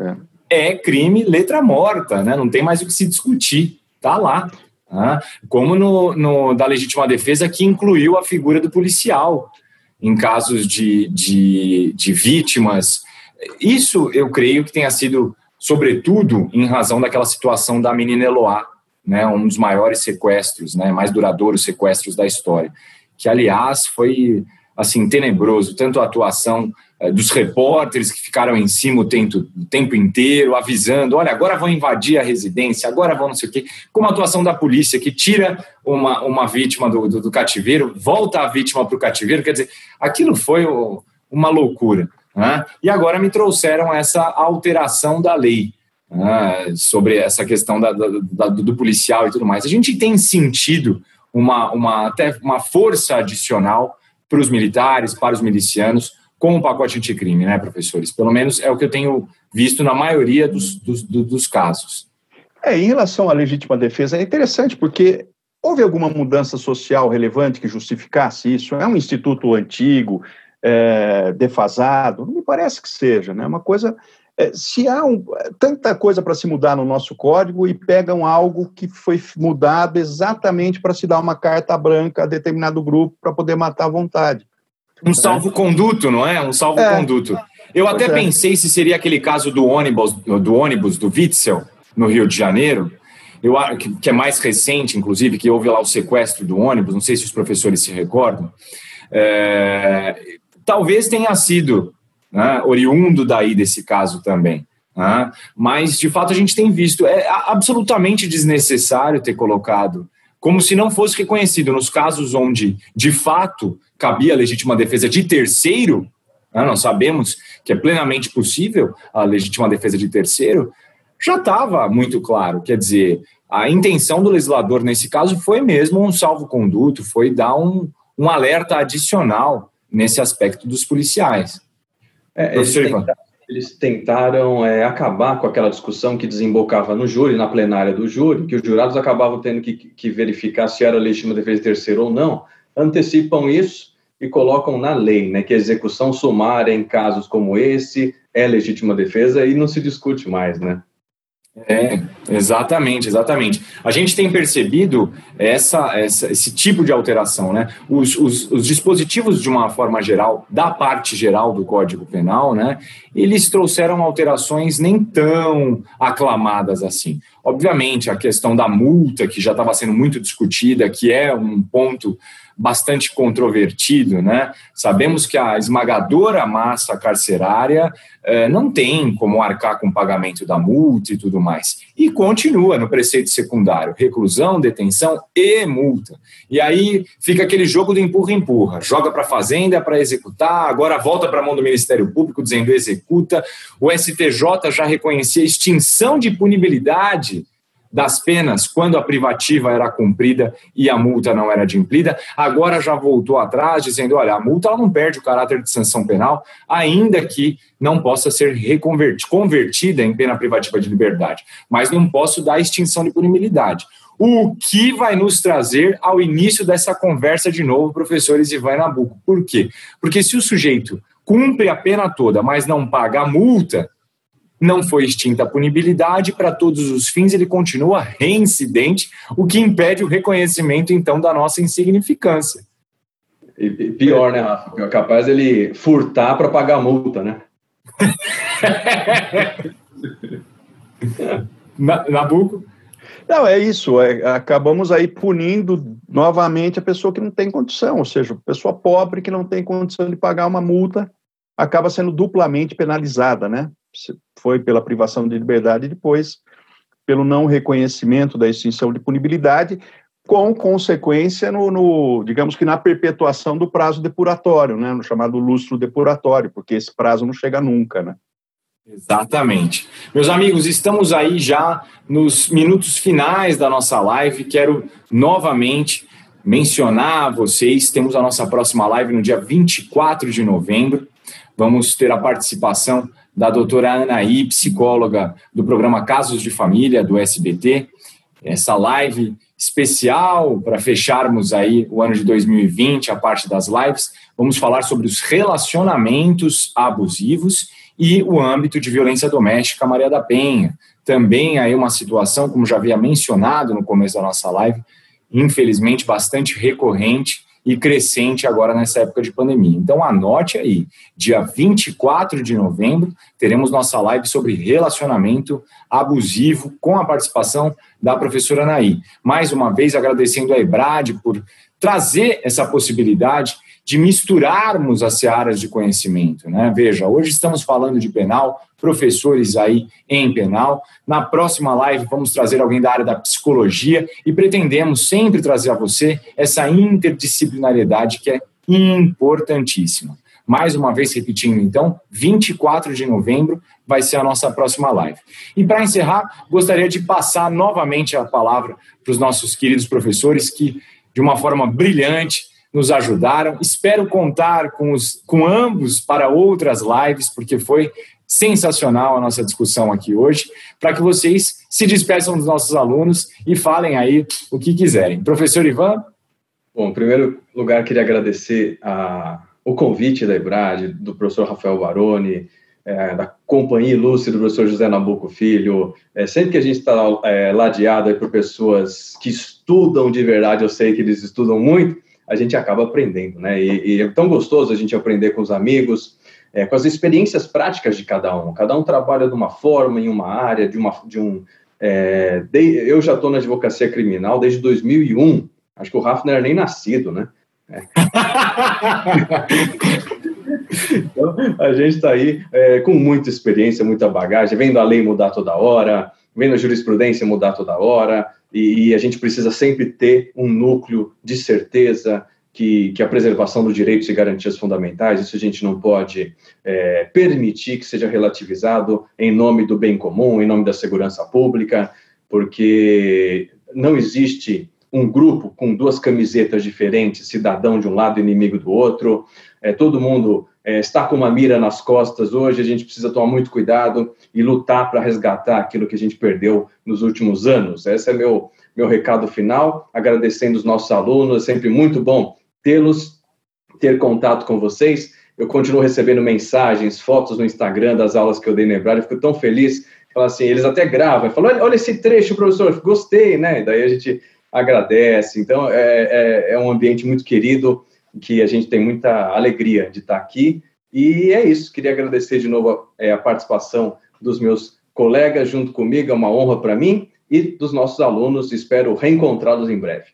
é, é crime letra morta, né? Não tem mais o que se discutir, tá lá. Tá? Como no, no da legítima defesa, que incluiu a figura do policial em casos de, de, de vítimas. Isso eu creio que tenha sido sobretudo em razão daquela situação da menina Eloá, né, um dos maiores sequestros, né, mais duradouros sequestros da história, que aliás foi assim tenebroso, tanto a atuação eh, dos repórteres que ficaram em cima o tempo, o tempo inteiro, avisando, olha, agora vão invadir a residência, agora vão não sei o quê, como a atuação da polícia, que tira uma, uma vítima do, do, do cativeiro, volta a vítima para o cativeiro, quer dizer, aquilo foi o, uma loucura. Né? E agora me trouxeram essa alteração da lei né? sobre essa questão da, da, do policial e tudo mais. A gente tem sentido uma, uma, até uma força adicional para os militares, para os milicianos, com o pacote anticrime, né, professores? Pelo menos é o que eu tenho visto na maioria dos, dos, dos casos. É, em relação à legítima defesa, é interessante porque houve alguma mudança social relevante que justificasse isso? É um instituto antigo, é, defasado? Não me parece que seja, né? Uma coisa. É, se há um, tanta coisa para se mudar no nosso código e pegam algo que foi mudado exatamente para se dar uma carta branca a determinado grupo para poder matar à vontade. Um salvo-conduto, não é? Um salvo-conduto. É. Eu até é. pensei se seria aquele caso do ônibus, do ônibus do Witzel, no Rio de Janeiro, eu, que, que é mais recente, inclusive, que houve lá o sequestro do ônibus, não sei se os professores se recordam. É, talvez tenha sido né, oriundo daí desse caso também. Né? Mas, de fato, a gente tem visto, é absolutamente desnecessário ter colocado, como se não fosse reconhecido nos casos onde, de fato, cabia a legítima defesa de terceiro, né, nós sabemos que é plenamente possível a legítima defesa de terceiro, já estava muito claro. Quer dizer, a intenção do legislador nesse caso foi mesmo um salvo-conduto, foi dar um, um alerta adicional nesse aspecto dos policiais. É, eles, tentaram, eles tentaram é, acabar com aquela discussão que desembocava no júri, na plenária do júri, que os jurados acabavam tendo que, que verificar se era legítima defesa de terceiro ou não, antecipam isso e colocam na lei, né, que a execução sumária em casos como esse é legítima defesa e não se discute mais, né? É, exatamente, exatamente. A gente tem percebido essa, essa esse tipo de alteração, né? Os, os, os, dispositivos, de uma forma geral, da parte geral do Código Penal, né? Eles trouxeram alterações nem tão aclamadas assim. Obviamente, a questão da multa, que já estava sendo muito discutida, que é um ponto bastante controvertido, né? Sabemos que a esmagadora massa carcerária eh, não tem como arcar com o pagamento da multa e tudo mais. E continua no preceito secundário: reclusão, detenção e multa. E aí fica aquele jogo do empurra-empurra. Joga para a Fazenda para executar, agora volta para a mão do Ministério Público dizendo executa. O STJ já reconhecia extinção de punibilidade das penas quando a privativa era cumprida e a multa não era adimplida. Agora já voltou atrás, dizendo: olha, a multa não perde o caráter de sanção penal, ainda que não possa ser convertida em pena privativa de liberdade. Mas não posso dar extinção de punibilidade. O que vai nos trazer ao início dessa conversa de novo, professores Ivan Nabuco. Por quê? Porque se o sujeito cumpre a pena toda, mas não paga a multa, não foi extinta a punibilidade, para todos os fins ele continua reincidente, o que impede o reconhecimento, então, da nossa insignificância. E, pior, né, Rafa? É capaz ele furtar para pagar a multa, né? Nabuco? Não, é isso. É, acabamos aí punindo novamente a pessoa que não tem condição, ou seja, a pessoa pobre que não tem condição de pagar uma multa acaba sendo duplamente penalizada, né? Foi pela privação de liberdade e depois pelo não reconhecimento da extinção de punibilidade, com consequência no, no, digamos que na perpetuação do prazo depuratório, né, no chamado lustro depuratório, porque esse prazo não chega nunca, né? Exatamente. Meus amigos, estamos aí já nos minutos finais da nossa live. Quero novamente mencionar a vocês, temos a nossa próxima live no dia 24 de novembro. Vamos ter a participação da doutora Anaí, psicóloga do programa Casos de Família do SBT. Essa live especial para fecharmos aí o ano de 2020, a parte das lives. Vamos falar sobre os relacionamentos abusivos e o âmbito de violência doméstica Maria da Penha. Também aí uma situação, como já havia mencionado no começo da nossa live, infelizmente bastante recorrente e crescente agora nessa época de pandemia. Então anote aí, dia 24 de novembro, teremos nossa live sobre relacionamento abusivo com a participação da professora Anaí. Mais uma vez agradecendo a Ebrad por trazer essa possibilidade de misturarmos as searas de conhecimento. Né? Veja, hoje estamos falando de penal, professores aí em penal. Na próxima live vamos trazer alguém da área da psicologia e pretendemos sempre trazer a você essa interdisciplinariedade que é importantíssima. Mais uma vez repetindo, então, 24 de novembro vai ser a nossa próxima live. E para encerrar, gostaria de passar novamente a palavra para os nossos queridos professores que, de uma forma brilhante, nos ajudaram. Espero contar com, os, com ambos para outras lives, porque foi sensacional a nossa discussão aqui hoje, para que vocês se despeçam dos nossos alunos e falem aí o que quiserem. Professor Ivan? Bom, em primeiro lugar, queria agradecer a, o convite da EBRAD, do professor Rafael Baroni, é, da companhia ilustre do professor José Nabuco Filho. É, sempre que a gente está é, ladeado por pessoas que estudam de verdade, eu sei que eles estudam muito, a gente acaba aprendendo, né? E, e é tão gostoso a gente aprender com os amigos, é, com as experiências práticas de cada um. Cada um trabalha de uma forma, em uma área, de, uma, de um. É, de, eu já estou na advocacia criminal desde 2001. Acho que o Rafa não era nem nascido, né? É. então, a gente está aí é, com muita experiência, muita bagagem, vendo a lei mudar toda hora, vendo a jurisprudência mudar toda hora, e, a gente precisa sempre ter um núcleo de certeza que, que a preservação dos direitos e garantias fundamentais, isso a gente não pode é, permitir que seja relativizado em nome do bem comum, em nome da segurança pública, porque não existe um grupo com duas camisetas diferentes, cidadão de um lado e inimigo do outro, é, todo mundo é, está com uma mira nas costas hoje, a gente precisa tomar muito cuidado e lutar para resgatar aquilo que a gente perdeu nos últimos anos. Esse é meu, meu recado final, agradecendo os nossos alunos, é sempre muito bom tê-los, ter contato com vocês. Eu continuo recebendo mensagens, fotos no Instagram das aulas que eu dei no Hebraico, fico tão feliz. Fala assim, eles até gravam, falam, olha, olha esse trecho, professor, gostei, né? Daí a gente agradece. Então, é, é, é um ambiente muito querido, que a gente tem muita alegria de estar aqui. E é isso, queria agradecer de novo a, é, a participação dos meus colegas junto comigo, é uma honra para mim e dos nossos alunos, espero reencontrá-los em breve.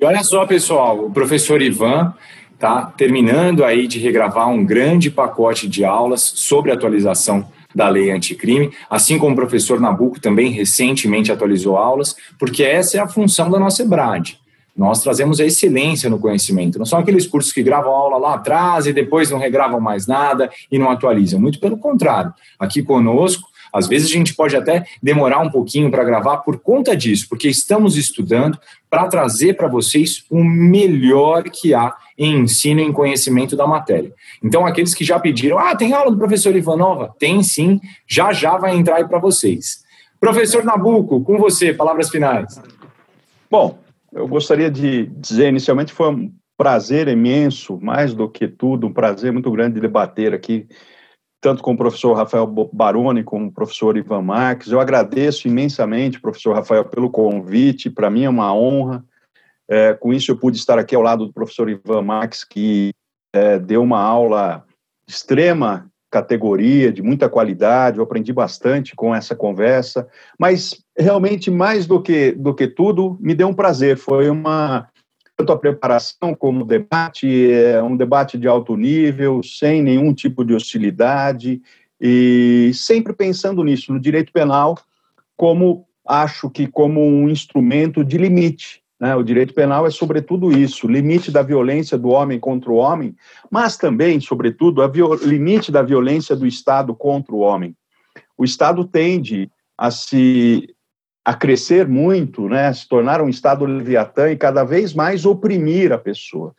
E olha só, pessoal, o professor Ivan está terminando aí de regravar um grande pacote de aulas sobre atualização da lei anticrime, assim como o professor Nabuco também recentemente atualizou aulas, porque essa é a função da nossa EBRAD. Nós trazemos a excelência no conhecimento. Não são aqueles cursos que gravam aula lá atrás e depois não regravam mais nada e não atualizam. Muito pelo contrário. Aqui conosco, às vezes a gente pode até demorar um pouquinho para gravar por conta disso, porque estamos estudando para trazer para vocês o melhor que há em ensino e em conhecimento da matéria. Então, aqueles que já pediram, ah, tem aula do professor Ivanova? Tem sim, já já vai entrar aí para vocês. Professor Nabuco, com você, palavras finais. Bom, eu gostaria de dizer, inicialmente, foi um prazer imenso, mais do que tudo, um prazer muito grande de debater aqui, tanto com o professor Rafael Baroni como o professor Ivan Marques. Eu agradeço imensamente, professor Rafael, pelo convite, para mim é uma honra. É, com isso, eu pude estar aqui ao lado do professor Ivan Max, que é, deu uma aula de extrema categoria, de muita qualidade, eu aprendi bastante com essa conversa, mas realmente, mais do que, do que tudo, me deu um prazer, foi uma, tanto a preparação como o debate, é um debate de alto nível, sem nenhum tipo de hostilidade, e sempre pensando nisso, no direito penal, como acho que como um instrumento de limite, né? O direito penal é, sobretudo, isso: limite da violência do homem contra o homem, mas também, sobretudo, a limite da violência do Estado contra o homem. O Estado tende a se a crescer muito, né, se tornar um Estado leviatã e cada vez mais oprimir a pessoa.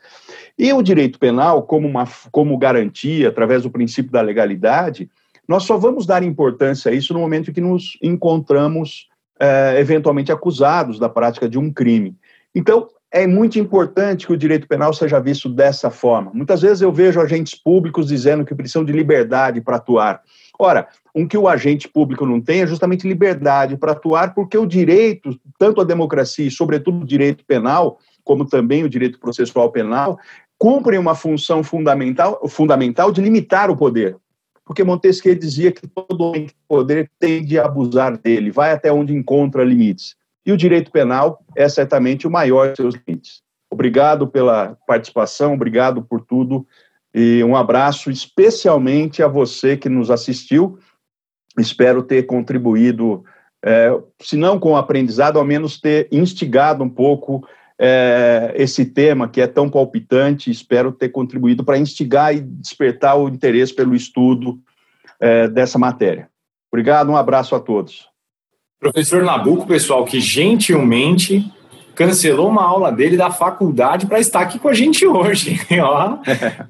E o direito penal, como, uma, como garantia, através do princípio da legalidade, nós só vamos dar importância a isso no momento em que nos encontramos é, eventualmente acusados da prática de um crime. Então, é muito importante que o direito penal seja visto dessa forma. Muitas vezes eu vejo agentes públicos dizendo que precisam de liberdade para atuar. Ora, um que o agente público não tem é justamente liberdade para atuar, porque o direito, tanto a democracia e, sobretudo, o direito penal, como também o direito processual penal, cumprem uma função fundamental, fundamental de limitar o poder. Porque Montesquieu dizia que todo homem que tem poder tem de abusar dele, vai até onde encontra limites. E o direito penal é certamente o maior de seus limites. Obrigado pela participação, obrigado por tudo e um abraço especialmente a você que nos assistiu. Espero ter contribuído, é, se não com o aprendizado, ao menos ter instigado um pouco é, esse tema que é tão palpitante. Espero ter contribuído para instigar e despertar o interesse pelo estudo é, dessa matéria. Obrigado, um abraço a todos. Professor Nabuco, pessoal, que gentilmente cancelou uma aula dele da faculdade para estar aqui com a gente hoje.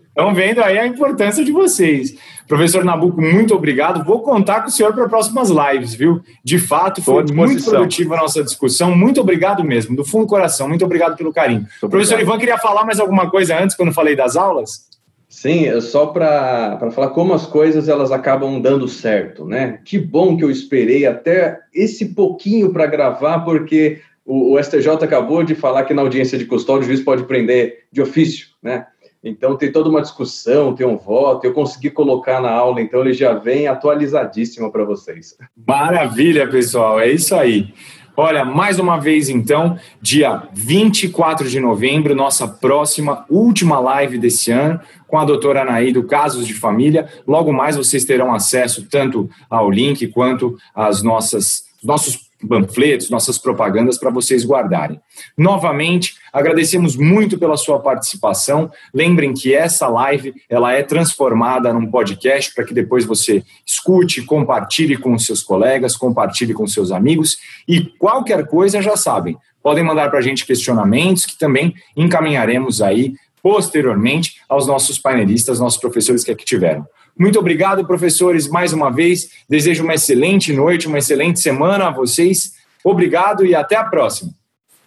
Estão vendo aí a importância de vocês. Professor Nabuco, muito obrigado. Vou contar com o senhor para próximas lives, viu? De fato, foi muito produtiva a nossa discussão. Muito obrigado mesmo, do fundo do coração. Muito obrigado pelo carinho. Professor Ivan, queria falar mais alguma coisa antes, quando falei das aulas? Sim, é só para falar como as coisas elas acabam dando certo, né? Que bom que eu esperei até esse pouquinho para gravar, porque o, o, STJ acabou de falar que na audiência de custódia o juiz pode prender de ofício, né? Então tem toda uma discussão, tem um voto, eu consegui colocar na aula, então ele já vem atualizadíssimo para vocês. Maravilha, pessoal, é isso aí. Olha, mais uma vez então, dia 24 de novembro, nossa próxima, última live desse ano, com a doutora Anaí do Casos de Família. Logo mais vocês terão acesso tanto ao link quanto às nossas nossos panfletos, nossas propagandas para vocês guardarem. Novamente, agradecemos muito pela sua participação. Lembrem que essa live ela é transformada num podcast para que depois você escute, compartilhe com seus colegas, compartilhe com seus amigos e qualquer coisa já sabem. Podem mandar para a gente questionamentos que também encaminharemos aí posteriormente aos nossos painelistas, nossos professores que aqui tiveram. Muito obrigado, professores, mais uma vez. Desejo uma excelente noite, uma excelente semana a vocês. Obrigado e até a próxima.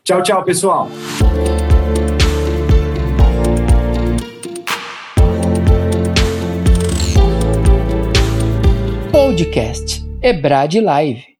Tchau, tchau, pessoal. Podcast Ebrad Live.